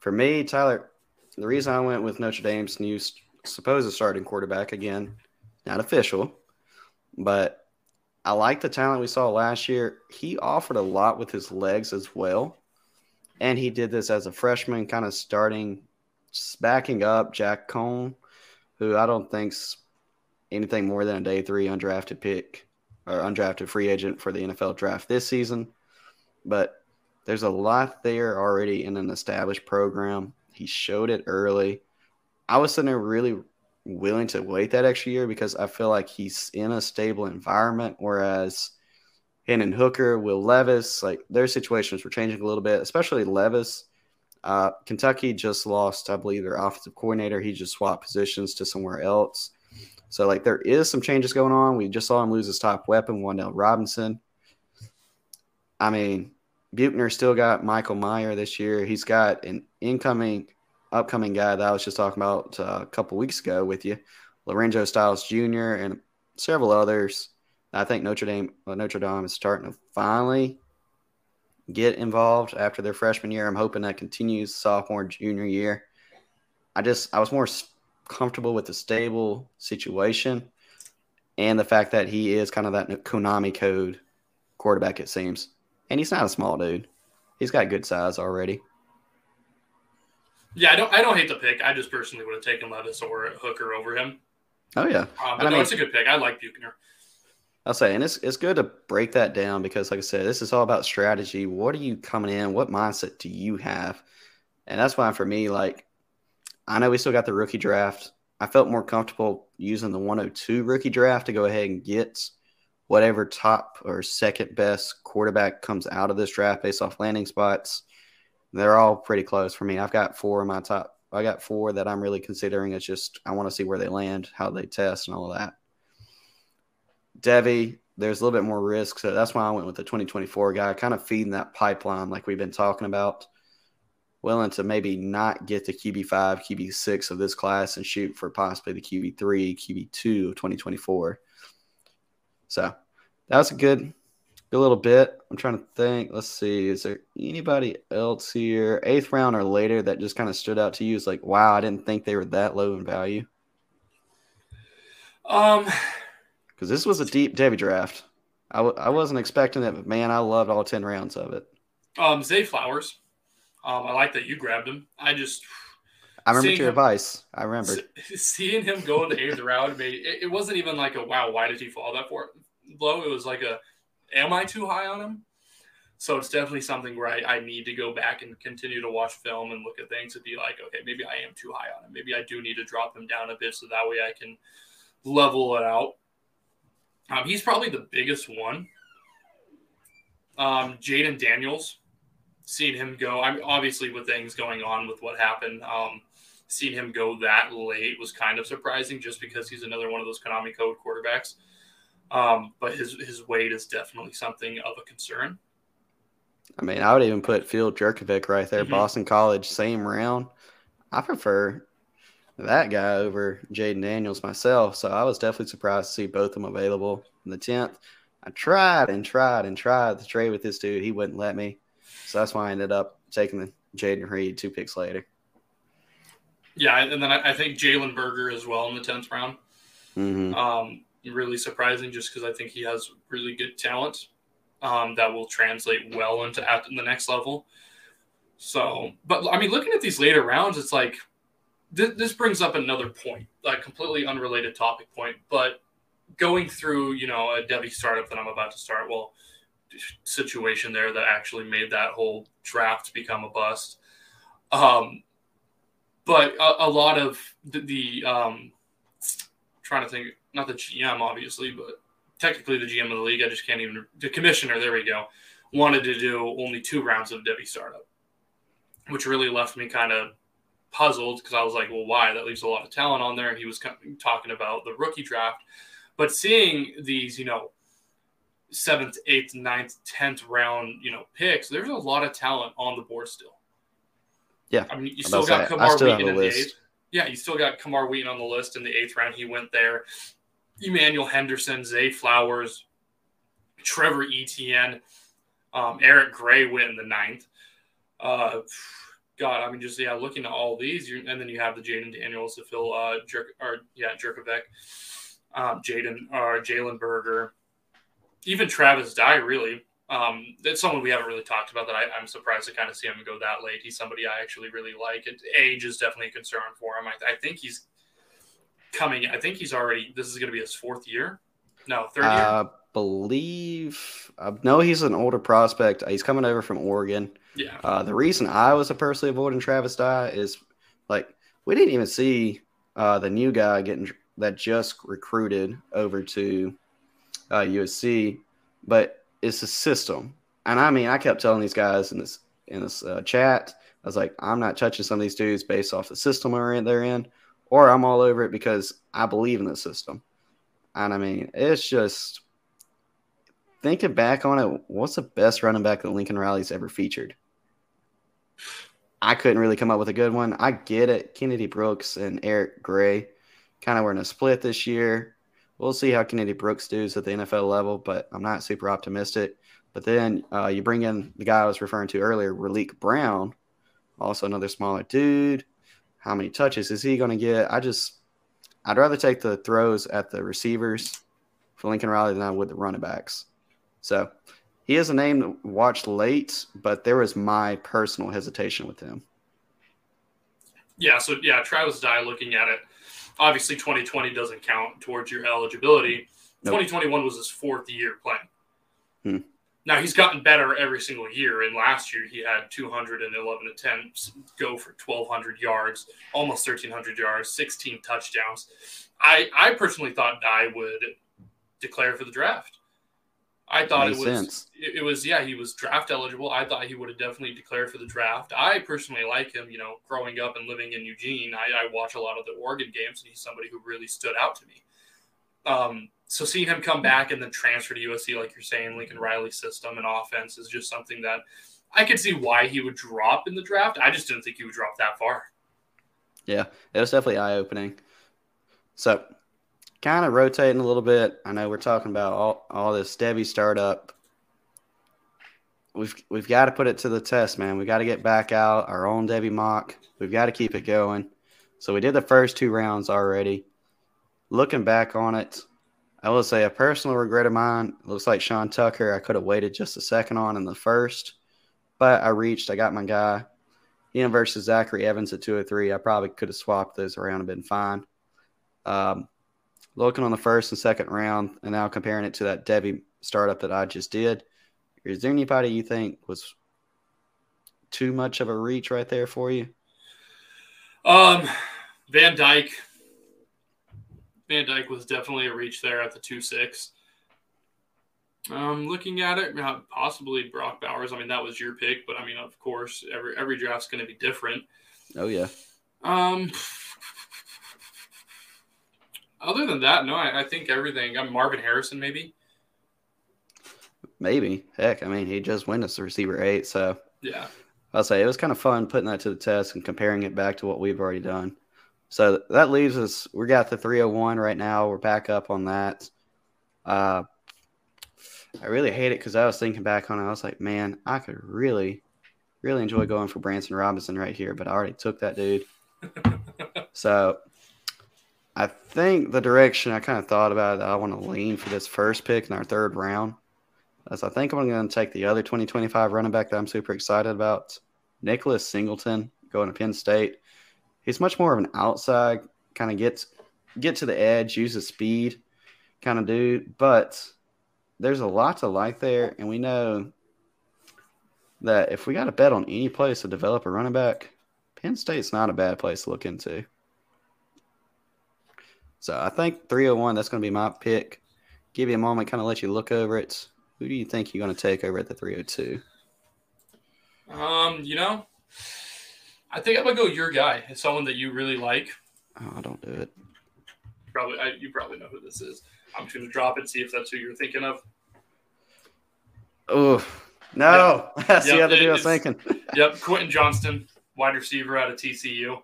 for me, Tyler, the reason I went with Notre Dame's new supposed starting quarterback again not official, but I like the talent we saw last year. He offered a lot with his legs as well. And he did this as a freshman, kind of starting, backing up Jack Coan, who I don't think's anything more than a day three undrafted pick or undrafted free agent for the NFL draft this season. But there's a lot there already in an established program. He showed it early. I was sitting there really willing to wait that extra year because I feel like he's in a stable environment. Whereas Hendon Hooker, Will Levis, like their situations were changing a little bit, especially Levis. Uh, Kentucky just lost, I believe, their offensive coordinator. He just swapped positions to somewhere else. So, like, there is some changes going on. We just saw him lose his top weapon, Wan'Dale Robinson. I mean, Buchner still got Michael Mayer this year. He's got an incoming upcoming guy that I was just talking about uh, a couple weeks ago with you, Lorenzo Styles Jr. and several others. I think Notre Dame uh, Notre Dame is starting to finally get involved after their freshman year. I'm hoping that continues sophomore junior year. I just I was more comfortable with the stable situation and the fact that he is kind of that Konami code quarterback it seems. And he's not a small dude. He's got good size already. Yeah, I don't. I don't hate the pick. I just personally would have taken Levis or Hooker over him. Oh yeah, um, but no, mean, it's a good pick. I like Buchner. I'll say, and it's it's good to break that down because, like I said, this is all about strategy. What are you coming in? What mindset do you have? And that's why for me, like, I know we still got the rookie draft I felt more comfortable using the 102 rookie draft to go ahead and get whatever top or second best quarterback comes out of this draft based off landing spots. They're all pretty close for me. I've got four in my top. I got four that I'm really considering. It's just I want to see where they land, how they test, and all of that. Devy, there's a little bit more risk, so that's why I went with the 2024 guy, kind of feeding that pipeline like we've been talking about. Willing to maybe not get the QB5, QB6 of this class and shoot for possibly the QB3, QB2 of 2024. So that was a good, good little bit. I'm trying to think. Let's see. Is there anybody else here, eighth round or later, that just kind of stood out to you? Is like, wow, I didn't think they were that low in value. Um, because this was a deep Devy draft. I w- I wasn't expecting it, but man, I loved all 10 rounds of it. Um, Zay Flowers. Um, I like that you grabbed him. I just. I remember your him, advice. I remember seeing him go in the eighth round. Made it, it wasn't even like a wow. Why did he fall that far low? It was like a, am I too high on him? So it's definitely something where I, I need to go back and continue to watch film and look at things and be like, okay, maybe I am too high on him. Maybe I do need to drop him down a bit so that way I can level it out. Um, he's probably the biggest one. Um, Jayden Daniels, seeing him go. I'm obviously with things going on with what happened. Um, seeing him go that late was kind of surprising, just because he's another one of those Konami code quarterbacks. Um, but his his weight is definitely something of a concern. I mean, I would even put Phil Jurkovec right there, mm-hmm. Boston College, same round. I prefer that guy over Jayden Daniels myself. So I was definitely surprised to see both of them available in the 10th. I tried and tried and tried to trade with this dude. He wouldn't let me. So that's why I ended up taking the Jayden Reed two picks later. Yeah, and then I think Jalen Berger as well in the 10th round. Mm-hmm. Um, really surprising just because I think he has really good talent um, that will translate well into at the next level. So, but I mean, looking at these later rounds, it's like – this, this brings up another point, a completely unrelated topic point, but going through, you know, a Devy startup that I'm about to start, well, situation there that actually made that whole draft become a bust. Um, but a, a, lot of the, the um, trying to think, not the GM obviously, but technically the GM of the league. I just can't even the commissioner. There we go. Wanted to do only two rounds of Devy startup, which really left me kind of puzzled because I was like, well, why? That leaves a lot of talent on there. And he was talking about the rookie draft. But seeing these, you know, seventh, eighth, ninth, tenth round, you know, picks, there's a lot of talent on the board still. Yeah. I mean, you still got Kamar Wheaton in the eighth. Yeah, you still got Kamar Wheaton on the list in the eighth round. He went there. Emmanuel Henderson, Zay Flowers, Trevor Etienne, um, Eric Gray went in the ninth. Uh, God, I mean, just yeah, looking at all these, and then you have the Jayden Daniels, the Phil, uh, Jerk, or yeah, Jurkovec, um, Jaden or Jalen Berger, even Travis Dye. Really, um, that's someone we haven't really talked about. That I, am surprised to kind of see him go that late. He's somebody I actually really like. And age is definitely a concern for him. I, I think he's coming. I think he's already. This is going to be his fourth year. No, third year. Uh, believe. I know he's an older prospect. He's coming over from Oregon. Yeah. Uh, the reason I was personally avoiding Travis Dye is like we didn't even see uh, the new guy getting that just recruited over to uh, USC, but it's a system. And I mean, I kept telling these guys in this in this uh, chat, I was like, I'm not touching some of these dudes based off the system they're in, or I'm all over it because I believe in the system. And I mean, it's just thinking back on it, what's the best running back that Lincoln Riley's ever featured? I couldn't really come up with a good one. I get it. Kennedy Brooks and Eric Gray kind of were in a split this year. We'll see how Kennedy Brooks does at the NFL level, but I'm not super optimistic. But then uh, you bring in the guy I was referring to earlier, Raleek Brown, also another smaller dude. How many touches is he going to get? I just, I'd rather take the throws at the receivers for Lincoln Riley than I would the running backs. So he is a name to watch late, but there was my personal hesitation with him. Yeah, so yeah, Travis Dye looking at it. Obviously, 2020 doesn't count towards your eligibility. Nope. 2021 was his fourth year playing. Hmm. Now he's gotten better every single year. And last year he had 211 attempts, go for 1,200 yards, almost 1,300 yards, 16 touchdowns. I I personally thought Dye would declare for the draft. I thought Makes it was it, it, was yeah he was draft eligible. I thought he would have definitely declared for the draft. I personally like him. You know, growing up and living in Eugene, I, I watch a lot of the Oregon games, and he's somebody who really stood out to me. Um, so seeing him come back and then transfer to USC, like you're saying, Lincoln Riley's system and offense is just something that I could see why he would drop in the draft. I just didn't think he would drop that far. Yeah, it was definitely eye opening. So kind of rotating a little bit. I know we're talking about all, all this Devy startup. We've we've got to put it to the test, man. We got to get back out our own Devy mock. We've got to keep it going. So we did the first two rounds already. Looking back on it, I will say a personal regret of mine. Looks like Sean Tucker. I could have waited just a second on in the first, but I reached. I got my guy. Him versus Zachary Evans at 203. I probably could have swapped those around and been fine. Um, looking on the first and second round and now comparing it to that Devy startup that I just did, is there anybody you think was too much of a reach right there for you? Um, Van Dyke. Van Dyke was definitely a reach there at the two six. Um, looking at it, possibly Brock Bowers. I mean, that was your pick, but I mean, of course, every every draft's going to be different. Oh yeah. Um, other than that, no, I, I think everything. I'm Marvin Harrison, maybe. Maybe. Heck, I mean, he just went as the receiver eight, so yeah. I'll say it was kind of fun putting that to the test and comparing it back to what we've already done. So that leaves us. We got the 301 right now. We're back up on that. Uh, I really hate it because I was thinking back on it. I was like, man, I could really, really enjoy going for Branson Robinson right here, but I already took that dude. so I think the direction I kind of thought about it, I want to lean for this first pick in our third round. As I think I'm going to take the other 2025 running back that I'm super excited about, Nicholas Singleton, going to Penn State. He's much more of an outside kind of gets get to the edge, uses speed kind of dude, but there's a lot to like there, and we know that if we got to bet on any place to develop a running back, Penn State's not a bad place to look into. So I think 301, that's going to be my pick. Give you a moment, kind of let you look over it. Who do you think you're going to take over at the 302? Um, you know, I think I'm gonna go your guy. It's someone that you really like. Oh, don't do it. Probably, I, you probably know who this is. I'm just gonna drop it, see if that's who you're thinking of. Oh no, yep. that's yep, the other dude I was thinking. yep, Quentin Johnston, wide receiver out of TCU.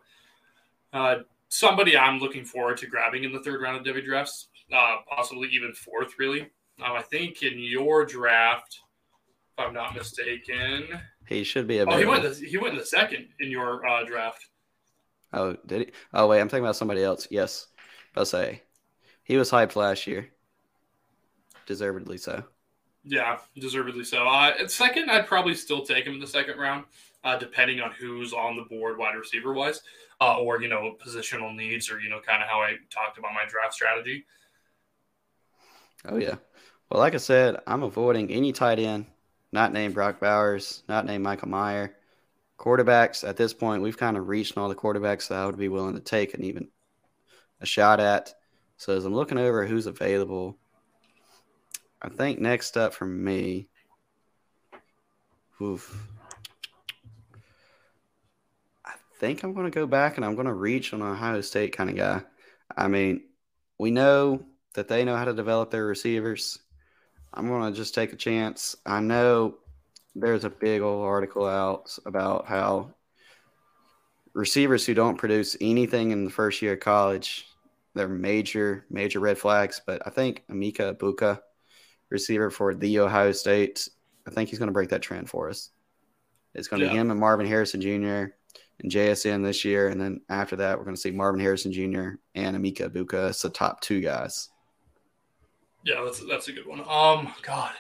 Uh, somebody I'm looking forward to grabbing in the third round of Devy drafts, uh, possibly even fourth, really. Um, I think in your draft, if I'm not mistaken, he should be a. Oh, he went. The, he went in the second in your uh, draft. Oh, did he? Oh, wait, I'm talking about somebody else. Yes, I'll say he was hyped last year, deservedly so. Yeah, deservedly so. Uh, second, I'd probably still take him in the second round, uh, depending on who's on the board, wide receiver wise uh, or you know positional needs, or you know kind of how I talked about my draft strategy. Oh yeah, well, like I said, I'm avoiding any tight end not named Brock Bowers, not named Michael Mayer. Quarterbacks at this point, we've kind of reached all the quarterbacks that I would be willing to take and even a shot at. So as I'm looking over who's available, I think next up for me, oof, think I'm going to go back and I'm going to reach on Ohio State kind of guy. I mean, we know that they know how to develop their receivers. I'm going to just take a chance. I know there's a big old article out about how receivers who don't produce anything in the first year of college, they're major, major red flags. But I think Emeka Egbuka, receiver for the Ohio State, I think he's going to break that trend for us. It's going to yeah. be him and Marvin Harrison Jr and JSN this year. And then after that, we're going to see Marvin Harrison Jr. and Emeka Egbuka. as the top two guys. Yeah, that's that's a good one. Um, God,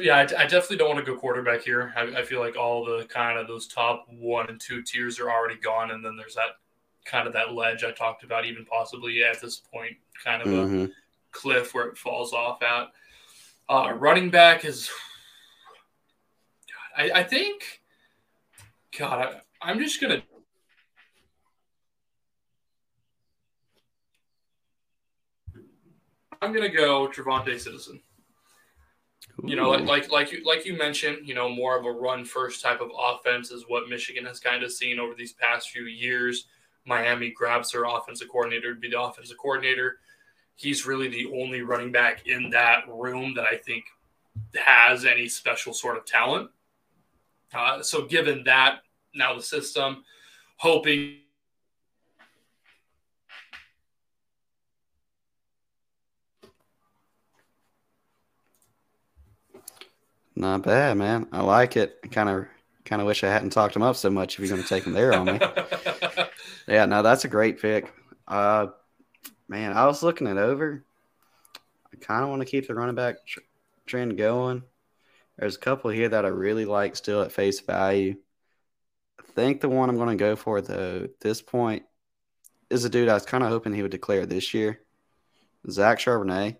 yeah, I, I definitely don't want to go quarterback here. I, I, feel like all the kind of those top one and two tiers are already gone, and then there's that kind of that ledge I talked about, even possibly at this point, kind of mm-hmm. a cliff where it falls off at. Uh, running back is, God, I, I think, God, I, I'm just gonna. I'm gonna go TreVonte' Citizen. You know, like like like you like you mentioned, you know, more of a run first type of offense is what Michigan has kind of seen over these past few years. Miami grabs their offensive coordinator to be the offensive coordinator. He's really the only running back in that room that I think has any special sort of talent. Uh, so, given that, now the system, hoping Not bad, man. I like it. Kind of, kind of wish I hadn't talked him up so much. If you're going to take him there on me, yeah. No, that's a great pick. Uh, man, I was looking it over. I kind of want to keep the running back tr- trend going. There's a couple here that I really like still at face value. I think the one I'm going to go for though at this point is a dude I was kind of hoping he would declare this year, Zach Charbonnet.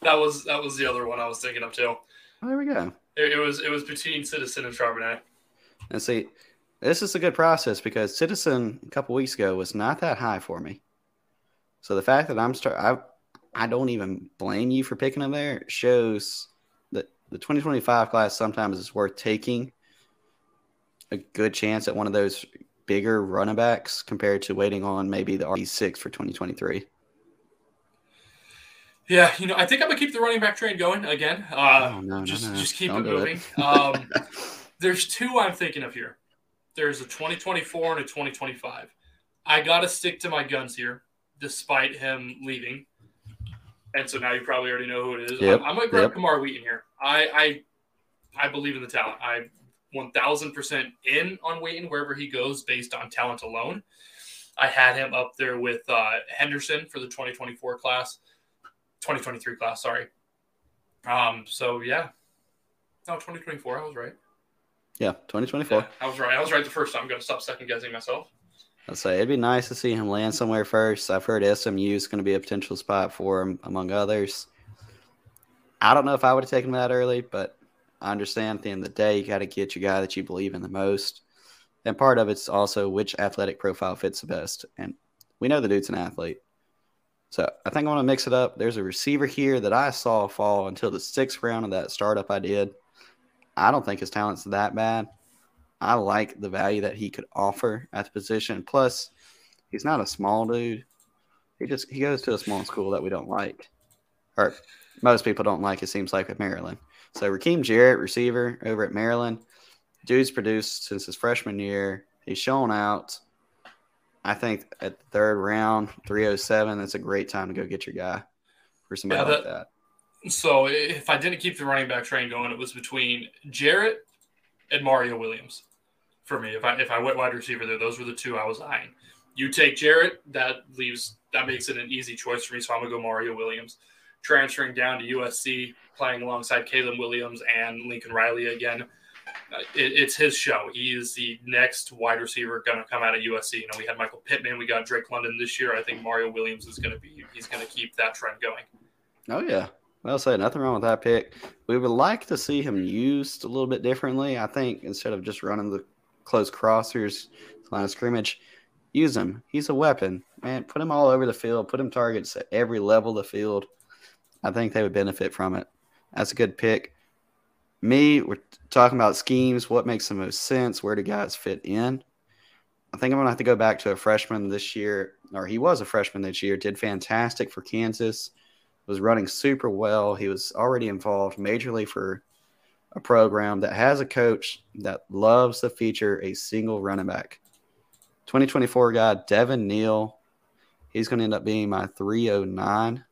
That was that was the other one I was thinking of too. Oh, there we go. It, it was it was between Citizen and Charbonnet. And see, this is a good process because Citizen a couple weeks ago was not that high for me. So the fact that I'm start I I don't even blame you for picking him there shows the 2025 class sometimes is worth taking a good chance at one of those bigger running backs compared to waiting on maybe the RB6 for 2023. Yeah, you know, I think I'm gonna keep the running back train going again. Uh, oh, no, just no, no. just keep Don't it moving. It. um, there's two I'm thinking of here. There's a 2024 and a 2025. I gotta stick to my guns here, despite him leaving. And so now you probably already know who it is. Yep. I'm, I'm, gonna grab yep. Kamar Wheaton here. I, I I believe in the talent. I 1000% in on Wheaton wherever he goes based on talent alone. I had him up there with uh, Henderson for the 2024 class. 2023 class, sorry. Um, so yeah. No, 2024, I was right. Yeah, 2024. Yeah, I was right. I was right the first time. I'm going to stop second guessing myself. I'd say it'd be nice to see him land somewhere first. I've heard SMU is going to be a potential spot for him, among others. I don't know if I would have taken him that early, but I understand at the end of the day, you got to get your guy that you believe in the most. And part of it's also which athletic profile fits the best. And we know the dude's an athlete. So I think I want to mix it up. There's a receiver here that I saw fall until the sixth round of that startup I did. I don't think his talent's that bad. I like the value that he could offer at the position. Plus, he's not a small dude. He just he goes to a small school that we don't like, or most people don't like. It seems like at Maryland. So Rakim Jarrett, receiver over at Maryland, dude's produced since his freshman year. He's shown out. I think at the third round, 307, that's a great time to go get your guy for somebody yeah, that, like that. So if I didn't keep the running back train going, it was between Jarrett and Mario Williams for me. If I if I went wide receiver there, those were the two I was eyeing. You take Jarrett, that leaves that makes it an easy choice for me. So I'm gonna go Mario Williams. Transferring down to USC, playing alongside Caleb Williams and Lincoln Riley again uh, it, it's his show. He is the next wide receiver going to come out of USC. You know, we had Michael Pittman, we got Drake London this year. I think Mario Williams is going to be he's going to keep that trend going. Oh yeah, I'll say nothing wrong with that pick. We would like to see him used a little bit differently. I think instead of just running the close crossers, line of scrimmage, use him. He's a weapon, man. Put him all over the field. Put him targets at every level of the field. I think they would benefit from it. That's a good pick me, we're talking about schemes, what makes the most sense, where do guys fit in. I think I'm going to have to go back to a freshman this year, or he was a freshman this year, did fantastic for Kansas, was running super well. He was already involved majorly for a program that has a coach that loves to feature a single running back. 2024 guy, Devin Neal. He's going to end up being my 309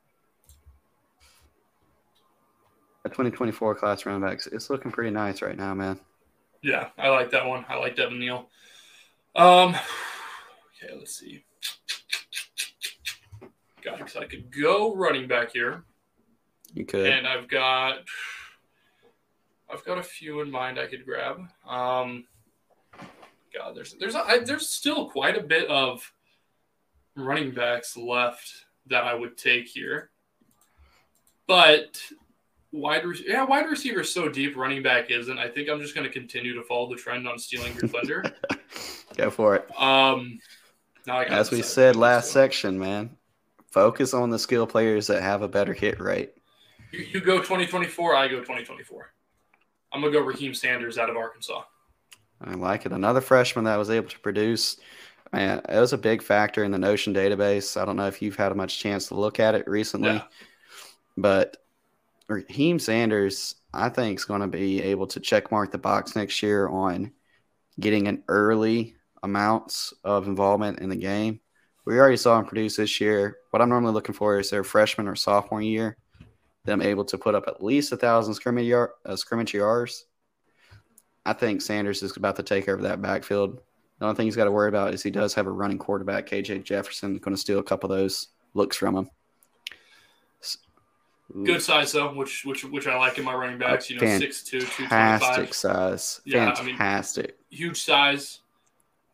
a 2024 class running backs. It's looking pretty nice right now, man. Yeah, I like that one. I like Devin Neal. Um, okay, let's see. Because I could go running back here. You could, and I've got, I've got a few in mind I could grab. Um, God, there's there's a, I, there's still quite a bit of running backs left that I would take here. but wide re- yeah, wide receiver is so deep, running back isn't. I think I'm just going to continue to follow the trend on stealing your thunder. Go for it. Um, as we said last section, man, focus on the skill players that have a better hit rate. You, you go 2024, I go 2024. I'm gonna go Raheim Sanders out of Arkansas. I like it. Another freshman that was able to produce. Man, it was a big factor in the Notion database. I don't know if you've had much chance to look at it recently, yeah. but Raheim Sanders, I think, is going to be able to check mark the box next year on getting an early amounts of involvement in the game. We already saw him produce this year. What I'm normally looking for is their freshman or sophomore year, them able to put up at least a thousand scrimmage, yard, uh, scrimmage yards. I think Sanders is about to take over that backfield. The only thing he's got to worry about is he does have a running quarterback, KJ Jefferson, going to steal a couple of those looks from him. Good size though, which which which I like in my running backs. You know, six two, two twenty five. Fantastic size. Yeah, fantastic. I mean, huge size.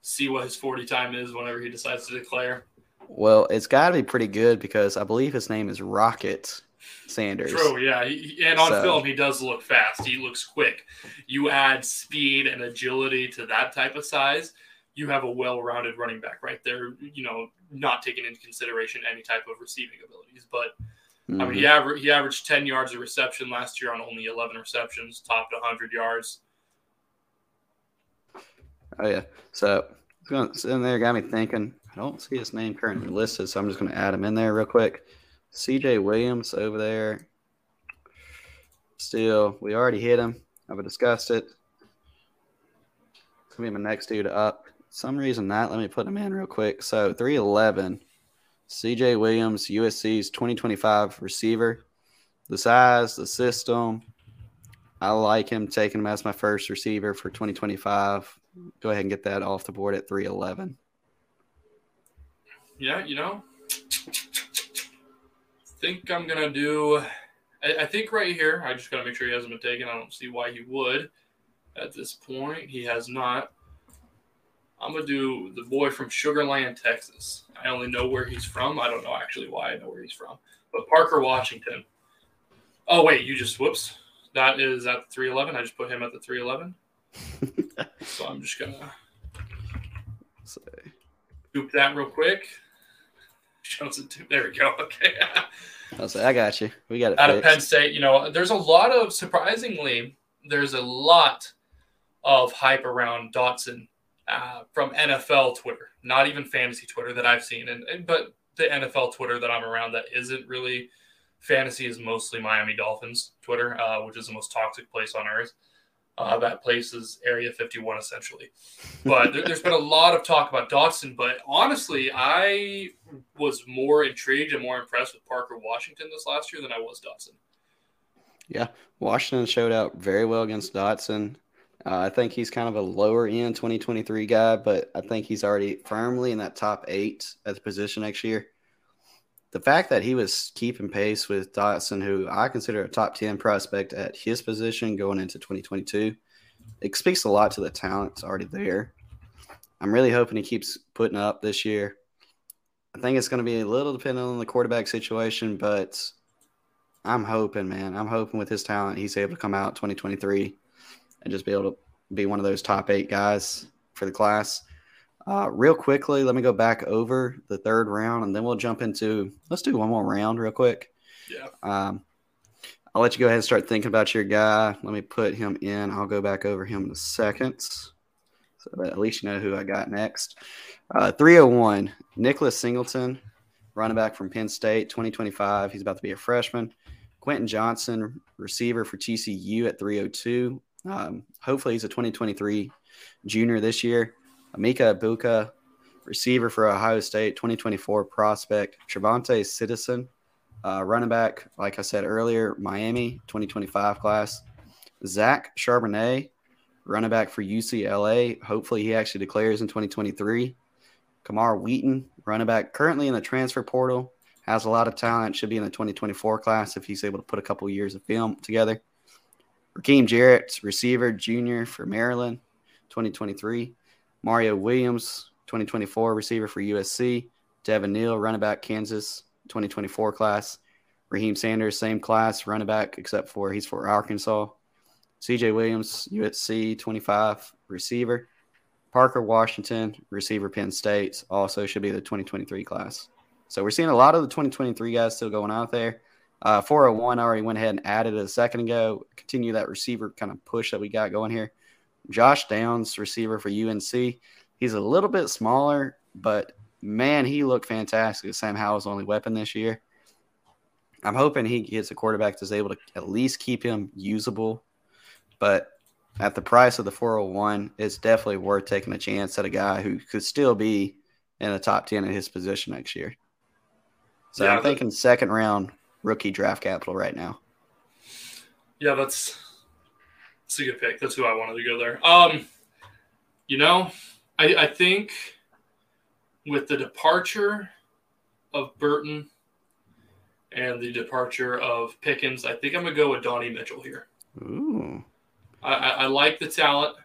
See what his forty time is whenever he decides to declare. Well, it's got to be pretty good because I believe his name is Rocket Sanders. True, yeah, he, and on so. film he does look fast. He looks quick. You add speed and agility to that type of size, you have a well-rounded running back right there. You know, not taking into consideration any type of receiving abilities, but Mm-hmm. I mean, he, mm-hmm. aver- he averaged 10 yards of reception last year on only 11 receptions, topped 100 yards. Oh, yeah. So, sitting there got me thinking. I don't see his name currently listed, so I'm just going to add him in there real quick. CJ Williams over there. Still, we already hit him. I've discussed it. It's to be my next dude up. Some reason not. Let me put him in real quick. So, 311. CJ Williams, USC's 2025 receiver. The size, the system. I like him taking him as my first receiver for 2025. Go ahead and get that off the board at 311. Yeah, you know, think I'm going to do. I, I think right here, I just got to make sure he hasn't been taken. I don't see why he would at this point. He has not. I'm gonna do the boy from Sugarland, Texas. I only know where he's from. I don't know actually why I know where he's from, but Parker Washington. Oh wait, you just whoops. That is at the 311. I just put him at the 311. so I'm just gonna say scoop that real quick. There we go. Okay. I'll say I got you. We got it. Out fixed. of Penn State, you know, there's a lot of surprisingly, there's a lot of hype around Dotson uh, from NFL Twitter, not even fantasy Twitter that I've seen, and, and, but the NFL Twitter that I'm around that isn't really fantasy is mostly Miami Dolphins Twitter, uh, which is the most toxic place on earth. Uh, that place is Area 51 essentially. But there, has been a lot of talk about Dotson. But honestly, I was more intrigued and more impressed with Parker Washington this last year than I was Dotson. Yeah, Washington showed out very well against Dotson. Uh, I think he's kind of a lower end 2023 guy, but I think he's already firmly in that top eight at the position next year. The fact that he was keeping pace with Dotson, who I consider a top 10 prospect at his position going into 2022, it speaks a lot to the talent that's already there. I'm really hoping he keeps putting up this year. I think it's going to be a little dependent on the quarterback situation, but I'm hoping, man. I'm hoping with his talent, he's able to come out 2023 and just be able to be one of those top eight guys for the class. Uh, real quickly, let me go back over the third round, and then we'll jump into. Let's do one more round real quick. Yeah. Um, I'll let you go ahead and start thinking about your guy. Let me put him in. I'll go back over him in a second, so that at least you know who I got next. Uh, 301, Nicholas Singleton, running back from Penn State, 2025. He's about to be a freshman. Quentin Johnston, receiver for TCU at 302. Um, hopefully, he's a 2023 junior this year. Emeka Egbuka, receiver for Ohio State, 2024 prospect. TreVonte' Citizen, uh, running back, like I said earlier, Miami, 2025 class. Zach Charbonnet, running back for UCLA. Hopefully, he actually declares in 2023. Kamar Wheaton, running back, currently in the transfer portal, has a lot of talent. Should be in the 2024 class if he's able to put a couple years of film together. Raheem Jarrett, receiver, junior for Maryland, 2023. Mario Williams, 2024, receiver for USC. Devin Neal, running back, Kansas, 2024 class. Raheim Sanders, same class, running back, except for he's for Arkansas. CJ Williams, USC, 25, receiver. Parker Washington, receiver, Penn State, also should be the 2023 class. So we're seeing a lot of the 2023 guys still going out there. Uh, 401 already went ahead and added a second ago. Continue that receiver kind of push that we got going here. Josh Downs, receiver for UNC. He's a little bit smaller, but man, he looked fantastic. Sam Howell's only weapon this year. I'm hoping he gets a quarterback that's able to at least keep him usable. But at the price of the 401, it's definitely worth taking a chance at a guy who could still be in the top 10 in his position next year. So yeah, I'm thinking second round rookie draft capital right now. Yeah, that's that's a good pick. That's who I wanted to go there. Um, you know, I, I think with the departure of Burton and the departure of Pickens, I think I'm gonna go with Donnie Mitchell here. Ooh. I, I, I like the talent.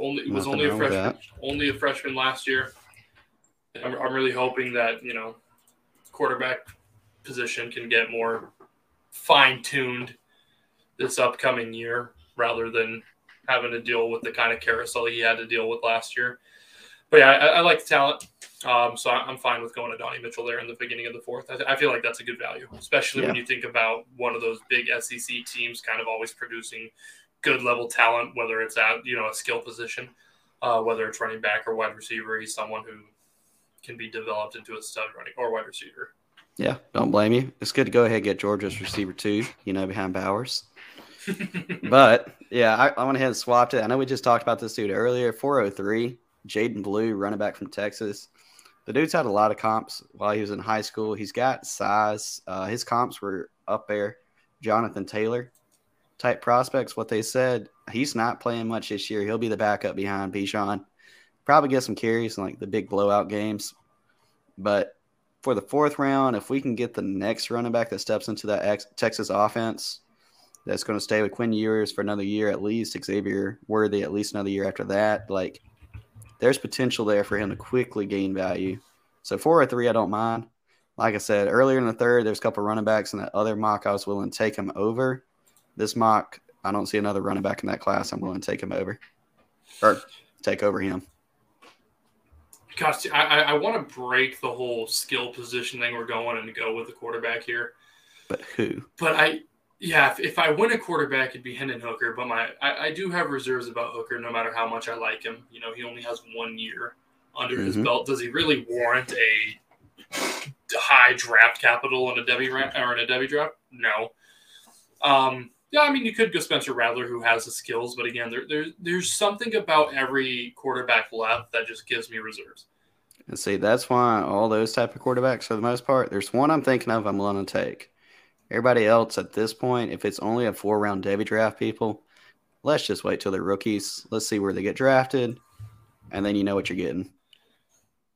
Only was only a freshman. Only a freshman last year. I'm, I'm really hoping that you know, quarterback position can get more fine tuned this upcoming year rather than having to deal with the kind of carousel he had to deal with last year. But yeah, I, I like the talent. Um, so I'm fine with going to Donnie Mitchell there in the beginning of the fourth. I, I feel like that's a good value, especially yeah. when you think about one of those big SEC teams kind of always producing good level talent, whether it's at you know a skill position, uh, whether it's running back or wide receiver. He's someone who can be developed into a stud running or wide receiver. Yeah, don't blame you. It's good to go ahead and get Georgia's receiver too. You know, behind Bowers. But yeah, I, I went ahead and swapped it. I know we just talked about this dude earlier. 403, Jaydon Blue, running back from Texas. The dude's had a lot of comps while he was in high school. He's got size. Uh, his comps were up there. Jonathan Taylor type prospects. What they said, he's not playing much this year. He'll be the backup behind Bijan. Probably get some carries in like the big blowout games. But for the fourth round, if we can get the next running back that steps into that ex- Texas offense, that's going to stay with Quinn Ewers for another year at least, Xavier Worthy at least another year after that. Like, there's potential there for him to quickly gain value. So four or three, I don't mind. Like I said earlier in the third, there's a couple running backs in that other mock I was willing to take him over. This mock, I don't see another running back in that class. I'm willing to take him over or take over him. Gosh, I, I want to break the whole skill position thing we're going and go with the quarterback here. But who? But I, yeah, if, if I win a quarterback, it'd be Hendon Hooker. But my, I, I, do have reserves about Hooker, no matter how much I like him. You know, he only has one year under mm-hmm. his belt. Does he really warrant a high draft capital in a Devy or in a Devy draft? No. Um, yeah, I mean, you could go Spencer Rattler, who has the skills, but again, there, there, there's something about every quarterback left that just gives me reserves. And see, that's why all those type of quarterbacks, for the most part, there's one I'm thinking of I'm willing to take. Everybody else at this point, if it's only a four round Devy draft people, let's just wait till they're rookies. Let's see where they get drafted, and then you know what you're getting.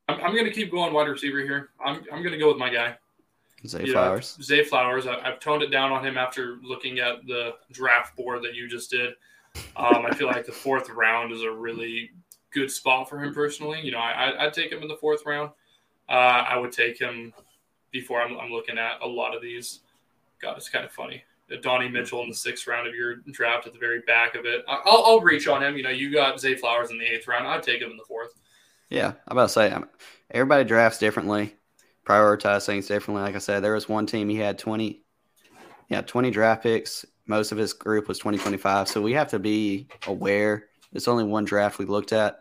I'm, I'm going to keep going wide receiver here. I'm, I'm going to go with my guy. Zay you Flowers. Know, Zay Flowers. I, have toned it down on him after looking at the draft board that you just did. Um, I feel like the fourth round is a really good spot for him personally. You know, I, would take him in the fourth round. Uh, I would take him before I'm, I'm, looking at a lot of these. God, it's kind of funny. Donnie Mitchell in the sixth round of your draft at the very back of it. I'll, I'll reach on him. You know, you got Zay Flowers in the eighth round. I'd take him in the fourth. Yeah, I'm about to say everybody drafts differently prioritize things differently. Like I said, there was one team he had 20, yeah, 20 draft picks. Most of his group was 2025. So we have to be aware. It's only one draft we looked at.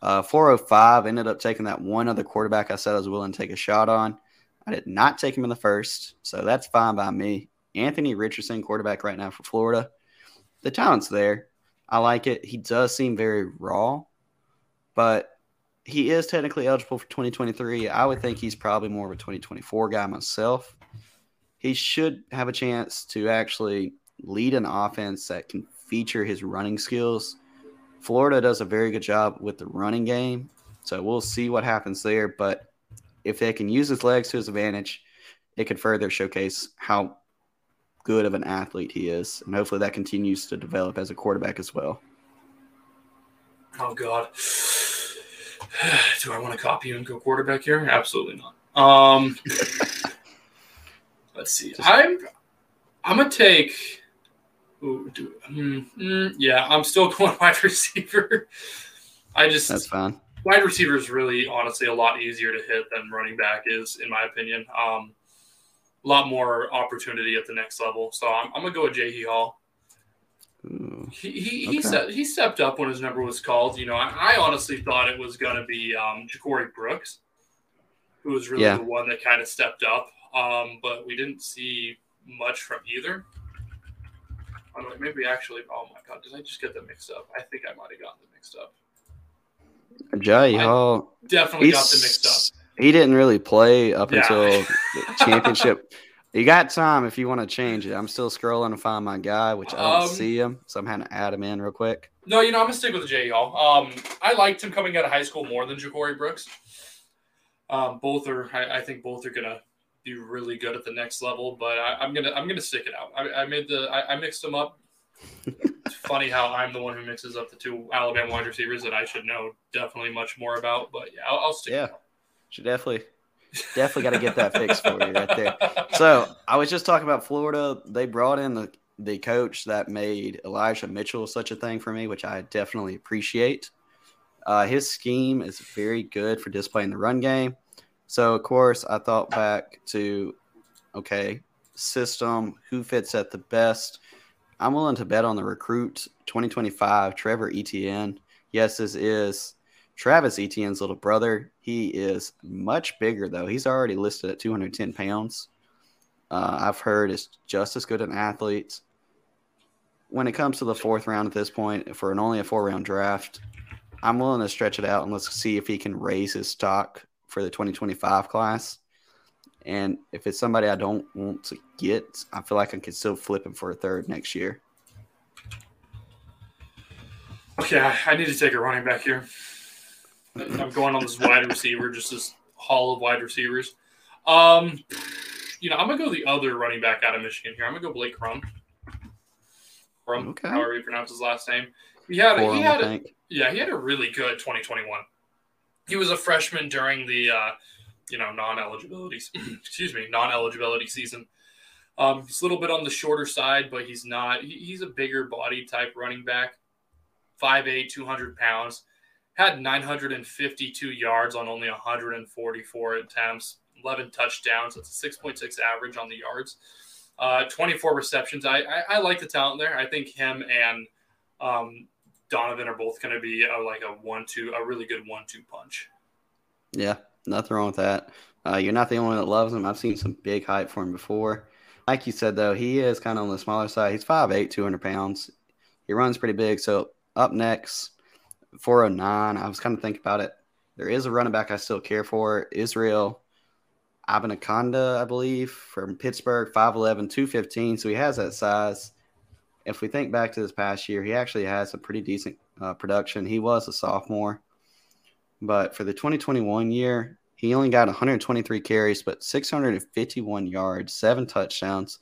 Uh, 405 ended up taking that one other quarterback I said I was willing to take a shot on. I did not take him in the first, so that's fine by me. Anthony Richardson, quarterback right now for Florida. The talent's there. I like it. He does seem very raw, but he is technically eligible for 2023. I would think he's probably more of a 2024 guy myself. He should have a chance to actually lead an offense that can feature his running skills. Florida does a very good job with the running game, so we'll see what happens there. But if they can use his legs to his advantage, it could further showcase how good of an athlete he is, and hopefully that continues to develop as a quarterback as well. Oh God. Do I want to copy and go quarterback here? Absolutely not. Um, Let's see. I'm I'm gonna take. Ooh, do, mm, mm, yeah, I'm still going wide receiver. I just that's fine. Wide receiver is really, honestly, a lot easier to hit than running back is, in my opinion. Um, a lot more opportunity at the next level. So I'm, I'm gonna go with Agiye Hall. Ooh, he he okay. he, set, he stepped up when his number was called. You know, I, I honestly thought it was gonna be um, Ja'Corey Brooks, who was really yeah. the one that kind of stepped up. Um, but we didn't see much from either. Maybe actually, oh my god, did I just get them mixed up? I think I might have gotten them mixed up. Jay Hall definitely got them mixed up. He didn't really play up yeah. until the championship. You got time if you want to change it. I'm still scrolling to find my guy, which I don't um, see him, so I'm having to add him in real quick. No, you know I'm gonna stick with Jay Hall. Um, I liked him coming out of high school more than Ja'Corey Brooks. Um, both are, I, I, think, both are gonna be really good at the next level. But I, am gonna, I'm gonna stick it out. I, I made the, I, I mixed them up. It's funny how I'm the one who mixes up the two Alabama wide receivers that I should know definitely much more about. But yeah, I'll, I'll stick. Yeah, should definitely Definitely got to get that fixed for you right there. So I was just talking about Florida. They brought in the the coach that made Elijah Mitchell such a thing for me, which I definitely appreciate. Uh, his scheme is very good for displaying the run game. So of course I thought back to okay system who fits at the best. I'm willing to bet on the recruit 2025 Trevor Etienne. Yes, this is Travis Etienne's little brother, he is much bigger though. He's already listed at 210 pounds. Uh, I've heard is just as good an athlete. When it comes to the fourth round at this point, for an only a four round draft, I'm willing to stretch it out and let's see if he can raise his stock for the 2025 class. And if it's somebody I don't want to get, I feel like I can still flip him for a third next year. Okay, I need to take a running back here. I'm going on this wide receiver, just this hall of wide receivers. Um, you know, I'm gonna go the other running back out of Michigan here. I'm gonna go Blake Crum. Crum, okay. however you pronounce his last name. He had, a, he had, a, yeah, he had a really good 2021. He was a freshman during the, uh, you know, non-eligibility, excuse me, non-eligibility season. Um, he's a little bit on the shorter side, but he's not. He, he's a bigger body type running back, 5'8", 200 pounds had 952 yards on only 144 attempts, 11 touchdowns. That's a 6.6 average on the yards. Uh, 24 receptions. I, I, I like the talent there. I think him and um, Donovan are both going to be a, like a one-two, a really good one-two punch. Yeah, nothing wrong with that. Uh, you're not the only one that loves him. I've seen some big hype for him before. Like you said, though, he is kind of on the smaller side. He's 5'8", 200 pounds. He runs pretty big. So up next, 409. I was kind of thinking about it. There is a running back I still care for. Israel Abanikanda, I believe, from Pittsburgh, 5'11, 215. So he has that size. If we think back to this past year, he actually has a pretty decent uh, production. He was a sophomore. But for the 2021 year, he only got 123 carries, but 651 yards, seven touchdowns.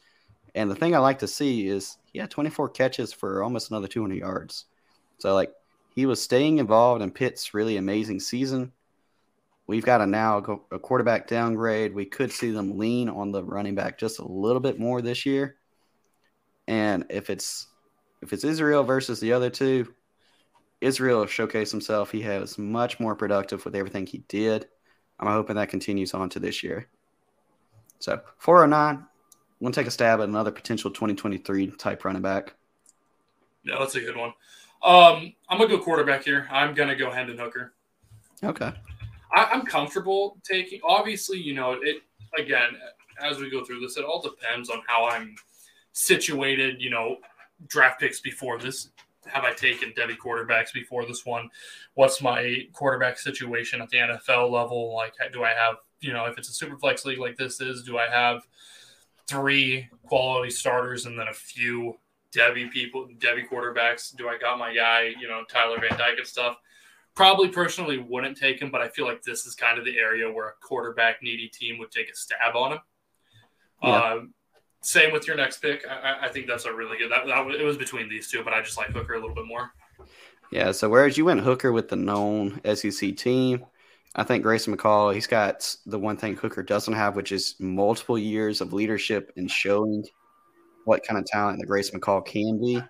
And the thing I like to see is he had 24 catches for almost another 200 yards. So, like, he was staying involved in Pitt's really amazing season. We've got a now a quarterback downgrade. We could see them lean on the running back just a little bit more this year. And if it's if it's Israel versus the other two, Israel showcased himself. He has much more productive with everything he did. I'm hoping that continues on to this year. So 409, I'm going to take a stab at another potential 2023 type running back. Yeah, that's a good one. Um, I'm gonna go quarterback here. I'm gonna go Hendon Hooker. Okay. I, am comfortable taking. Obviously, you know it. Again, as we go through this, it all depends on how I'm situated. You know, draft picks before this. Have I taken Devy quarterbacks before this one? What's my quarterback situation at the NFL level? Like, do I have you know if it's a super flex league like this is? Do I have three quality starters and then a few Devy people, Devy quarterbacks. Do I got my guy, you know, Tyler Van Dyke and stuff? Probably personally wouldn't take him, but I feel like this is kind of the area where a quarterback needy team would take a stab on him. Yeah. Uh, same with your next pick. I, I, think that's a really good. That, that it was between these two, but I just like Hooker a little bit more. Yeah. So whereas you went Hooker with the known SEC team, I think Grayson McCall, he's got the one thing Hooker doesn't have, which is multiple years of leadership and showing what kind of talent that Grayson McCall can be.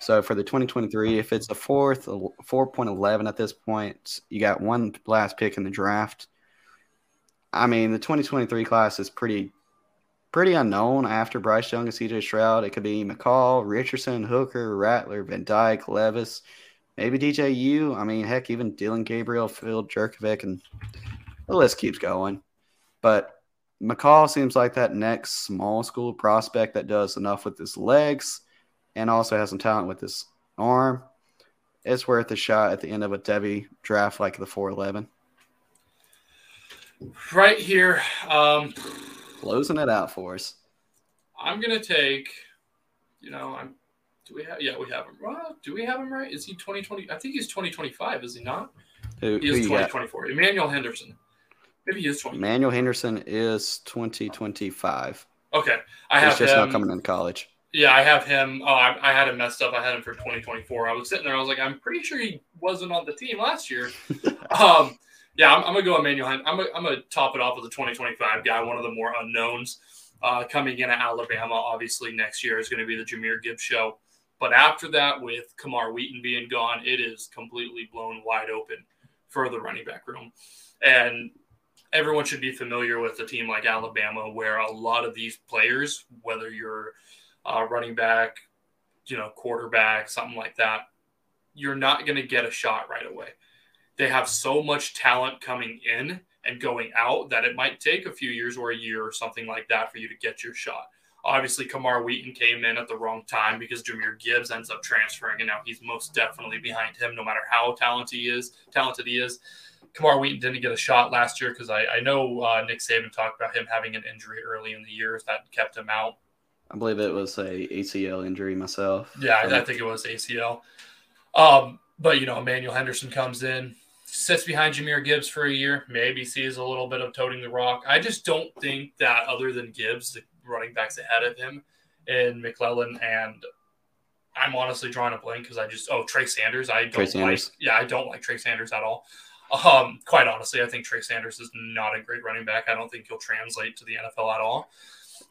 So for the 2023, if it's a fourth, 4.11 at this point, you got one last pick in the draft. I mean, the 2023 class is pretty pretty unknown after Bryce Young and CJ Stroud. It could be McCall, Richardson, Hooker, Rattler, Van Dyke, Levis, maybe DJU. I mean, heck, even Dillon Gabriel, Phil Jurkovec, and the list keeps going. But McCall seems like that next small school prospect that does enough with his legs and also has some talent with his arm. It's worth a shot at the end of a Devy draft like the 411. Right here. Um, Closing it out for us. I'm gonna take. You know, I'm. Do we have? Yeah, we have him. Well, do we have him right? Is he 2020? I think he's 2025. Is he not? Who, he is 2024. Emmanuel Henderson. Maybe he is 20. Emmanuel Henderson is 2025. Okay, I have He's just him. not coming into college. Yeah, I have him. Oh, I, I, had him messed up. I had him for 2024. I was sitting there. I was like, I'm pretty sure he wasn't on the team last year. um, yeah, I'm, I'm, gonna go Emmanuel. I'm gonna, I'm gonna top it off with a 2025 guy, one of the more unknowns uh, coming in at Alabama. Obviously, next year is going to be the Jahmyr Gibbs show. But after that, with Kamar Wheaton being gone, it is completely blown wide open for the running back room. And everyone should be familiar with a team like Alabama, where a lot of these players, whether you're uh, running back, you know, quarterback, something like that, you're not going to get a shot right away. They have so much talent coming in and going out that it might take a few years or a year or something like that for you to get your shot. Obviously, Kamar Wheaton came in at the wrong time because Jahmyr Gibbs ends up transferring, and now he's most definitely behind him, no matter how talented he is. Talented he is. Kamar Wheaton didn't get a shot last year because I, I, know uh, Nick Saban talked about him having an injury early in the year that kept him out. I believe it was a ACL injury myself. Yeah, I, I think it was ACL. Um, but you know, Emmanuel Henderson comes in, sits behind Jahmyr Gibbs for a year, maybe sees a little bit of toting the rock. I just don't think that other than Gibbs, the running backs ahead of him in McClellan and I'm honestly drawing a blank because I just oh Trey Sanders. I don't Trey like Sanders. yeah, I don't like Trey Sanders at all. Um, quite honestly, I think Trey Sanders is not a great running back. I don't think he'll translate to the NFL at all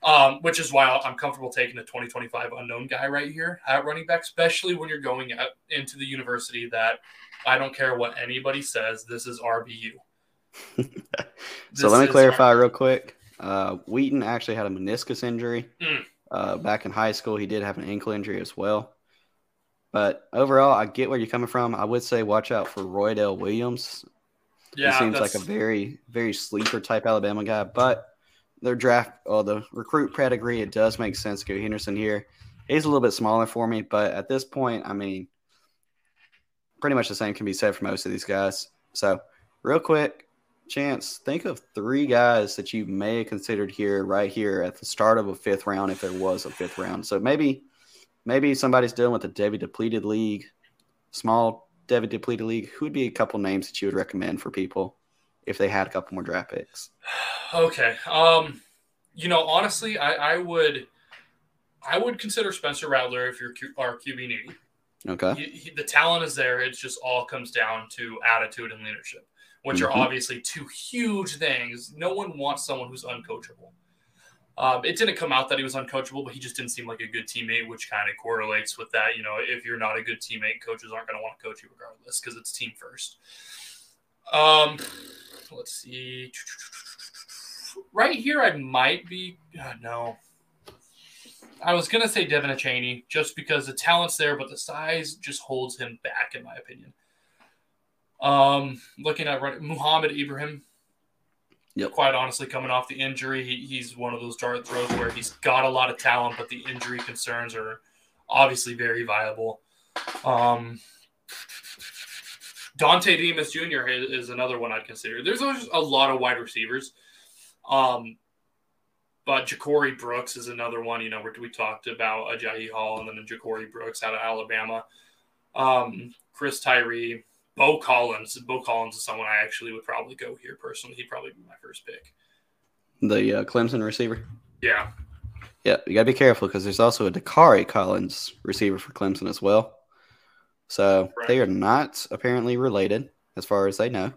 um, which is why I'm comfortable taking a 2025 unknown guy right here at running back, especially when you're going at, into the university that I don't care what anybody says, this is RBU. so let me clarify RBU. real quick. Uh, Wheaton actually had a meniscus injury mm. uh, back in high school. He did have an ankle injury as well. But overall, I get where you're coming from. I would say watch out for Roydell Williams. Yeah, he seems like a very, very sleeper type Alabama guy, but their draft or the recruit pedigree, it does make sense to go Henderson here. He's a little bit smaller for me, but at this point, I mean, pretty much the same can be said for most of these guys. So, real quick, chance, think of three guys that you may have considered here, right here at the start of a fifth round, if there was a fifth round. So maybe, maybe somebody's dealing with a Devy depleted league, small Devy depleted league. Who would be a couple names that you would recommend for people if they had a couple more draft picks? Okay. Um, you know, honestly, I, I would, I would consider Spencer Rattler if you're Q, our QB needy. Okay. He, he, the talent is there. It just all comes down to attitude and leadership, which mm-hmm. are obviously two huge things. No one wants someone who's uncoachable. Um, it didn't come out that he was uncoachable, but he just didn't seem like a good teammate, which kind of correlates with that. You know, if you're not a good teammate, coaches aren't going to want to coach you regardless because it's team first. Um, let's see. Right here, I might be. Uh, no. I was going to say Devin Cheney just because the talent's there, but the size just holds him back, in my opinion. Um, looking at Mohamed Ibrahim. Yep. Quite honestly, coming off the injury, he, he's one of those dart throws where he's got a lot of talent, but the injury concerns are obviously very viable. Um, Dontay Demus Jr. is, another one I'd consider. There's a lot of wide receivers. Um, but Ja'Corey Brooks is another one. You know, where we talked about Agiye Hall and then Ja'Corey Brooks out of Alabama. Um, Chris Tyree, Beaux Collins. Beaux Collins is someone I actually would probably go here personally. He'd probably be my first pick. The uh, Clemson receiver. Yeah. Yeah, you gotta be careful because there's also a Dacari Collins receiver for Clemson as well. So right. they are not apparently related, as far as they know.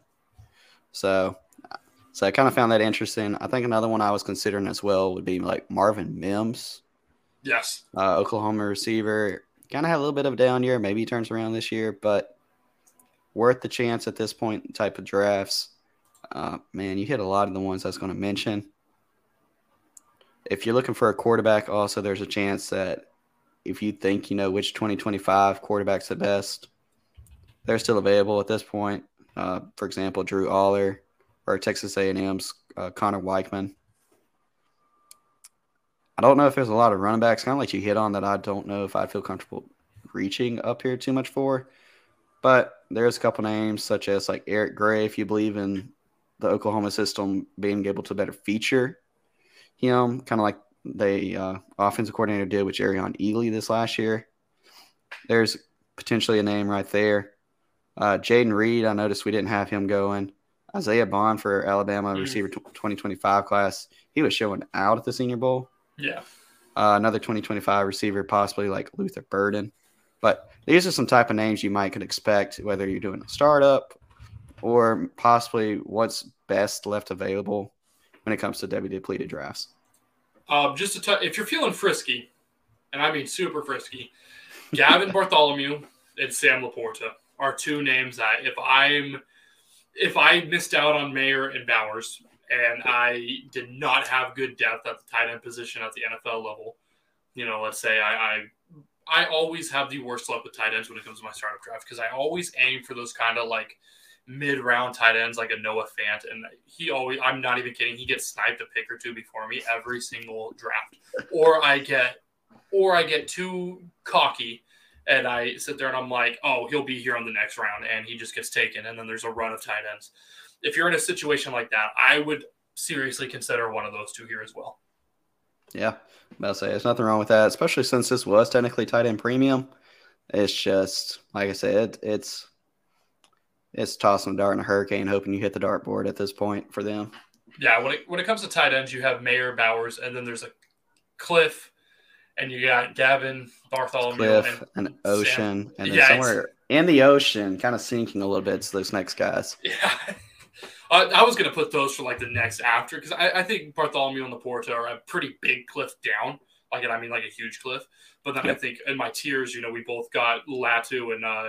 So, so I kind of found that interesting. I think another one I was considering as well would be like Marvin Mims. Yes. Uh, Oklahoma receiver. Kind of had a little bit of a down year. Maybe he turns around this year, but worth the chance at this point type of drafts. Uh, man, you hit a lot of the ones I was going to mention. If you're looking for a quarterback, also there's a chance that if you think you know which 2025 quarterback's the best, they're still available at this point. Uh, for example, Drew Allar or Texas A&M's uh, Conner Weigman. I don't know if there's a lot of running backs, kind of like you hit on that. I don't know if I'd feel comfortable reaching up here too much for, but there's a couple names such as like Eric Gray, if you believe in the Oklahoma system being able to better feature him, kind of like the uh, offensive coordinator did with Jerrion Ealy this last year. There's potentially a name right there. Uh, Jayden Reed, I noticed we didn't have him going. Isaiah Bond for Alabama mm. receiver 2025 class. He was showing out at the Senior Bowl. Yeah. Uh, another 2025 receiver, possibly like Luther Burden. But these are some type of names you might could expect, whether you're doing a startup or possibly what's best left available when it comes to W depleted drafts. Um, just to t- if you're feeling frisky, and I mean super frisky, Gavin Bartholomew and Sam LaPorta are two names that if I'm if I missed out on Mayer and Bowers and I did not have good depth at the tight end position at the NFL level, you know, let's say I, I I always have the worst luck with tight ends when it comes to my startup draft because I always aim for those kind of like mid round tight ends like a Noah Fant. And he always, I'm not even kidding, he gets sniped a pick or two before me every single draft. Or I get, or I get too cocky and I sit there and I'm like, oh, he'll be here on the next round. And he just gets taken. And then there's a run of tight ends. If you're in a situation like that, I would seriously consider one of those two here as well. Yeah, to say there's nothing wrong with that, especially since this was technically tight end premium. It's just like I said, it's it's tossing a dart in a hurricane, hoping you hit the dartboard at this point for them. Yeah, when it when it comes to tight ends, you have Mayer Bowers, and then there's a Cliff, and you got Gavin Bartholomew, Cliff, and, and Ocean, Sam. and then yeah, somewhere in the ocean, kind of sinking a little bit to those next guys. Yeah. I, I was going to put those for like the next after because I, I, think Bartholomew and Laporta are a pretty big cliff down. Like, I mean, like a huge cliff. But then yep. I think in my tiers, you know, we both got Latu and uh,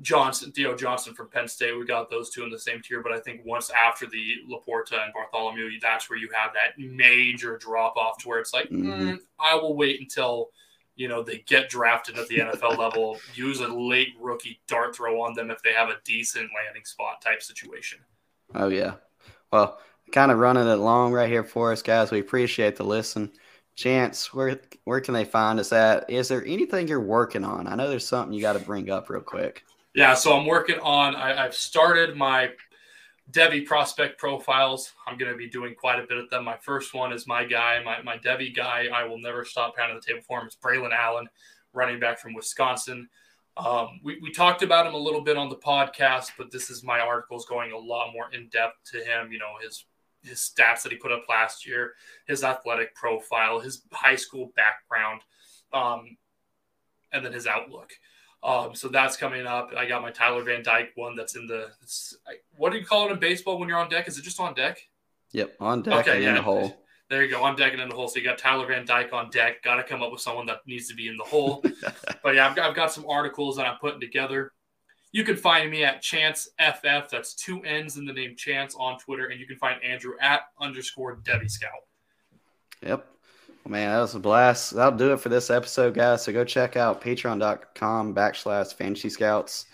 Johnson, Theo Johnson from Penn State. We got those two in the same tier, but I think once after the Laporta and Bartholomew, that's where you have that major drop off to where it's like, mm-hmm. mm, I will wait until you know they get drafted at the NFL level. Use a late rookie dart throw on them if they have a decent landing spot type situation. Oh yeah, well, kind of running it long right here for us, guys. We appreciate the listen. Chance, where where can they find us at? Is there anything you're working on? I know there's something you got to bring up real quick. Yeah, so I'm working on. I, have started my Devy prospect profiles. I'm going to be doing quite a bit of them. My first one is my guy, my my Devy guy. I will never stop pounding the table for him. It's Braylon Allen, running back from Wisconsin. Um, we, we talked about him a little bit on the podcast, but this is my articles going a lot more in depth to him. You know his his stats that he put up last year, his athletic profile, his high school background, um, and then his outlook. Um, so that's coming up. I got my Tyler Van Dyke one that's in the. What do you call it in baseball when you're on deck? Is it just on deck? Yep, on deck okay, yeah. in the hole. There you go. I'm decking in the hole. So you got Tyler Van Dyke on deck. Got to come up with someone that needs to be in the hole. but yeah, I've got, I've got some articles that I'm putting together. You can find me at Chance FF. That's two N's in the name Chance on Twitter, and you can find Andrew at underscore Devy Scout. Yep. Man, that was a blast. That'll do it for this episode, guys. So go check out patreon.com backslash fantasy scouts.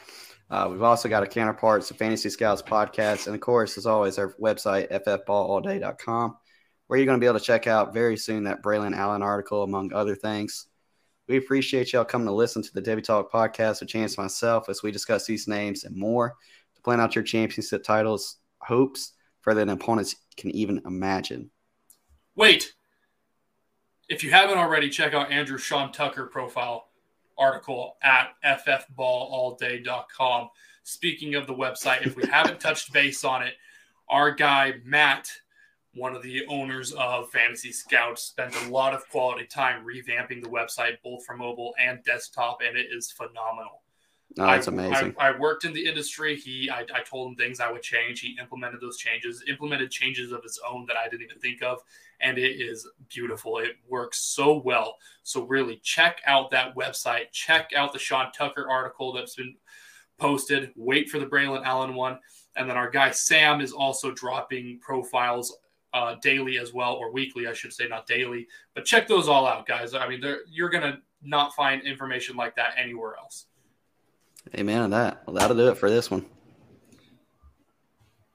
Uh, we've also got a counterparts to Fantasy Scouts podcast. And of course, as always, our website, ffballalday.com, where you're going to be able to check out very soon that Braylon Allen article, among other things. We appreciate y'all coming to listen to the Devy Talk podcast with Chance myself as we discuss these names and more to plan out your championship titles, hopes further than opponents can even imagine. Wait, if you haven't already, check out Andrew Sean Tucker profile article at ffballallday.com. Speaking of the website, if we haven't touched base on it, our guy Matt, one of the owners of Fantasy Scouts, spent a lot of quality time revamping the website, both for mobile and desktop, and it is phenomenal. Oh, that's amazing. I, I, worked in the industry. He, I, I told him things I would change. He implemented those changes, implemented changes of his own that I didn't even think of, and it is beautiful. It works so well. So really, check out that website. Check out the Sean Tucker article that's been posted. Wait for the Braylon Allen one, and then our guy Sam is also dropping profiles uh, daily as well, or weekly, I should say, not daily. But check those all out, guys. I mean, you're gonna not find information like that anywhere else. Amen to that. Well, that'll do it for this one.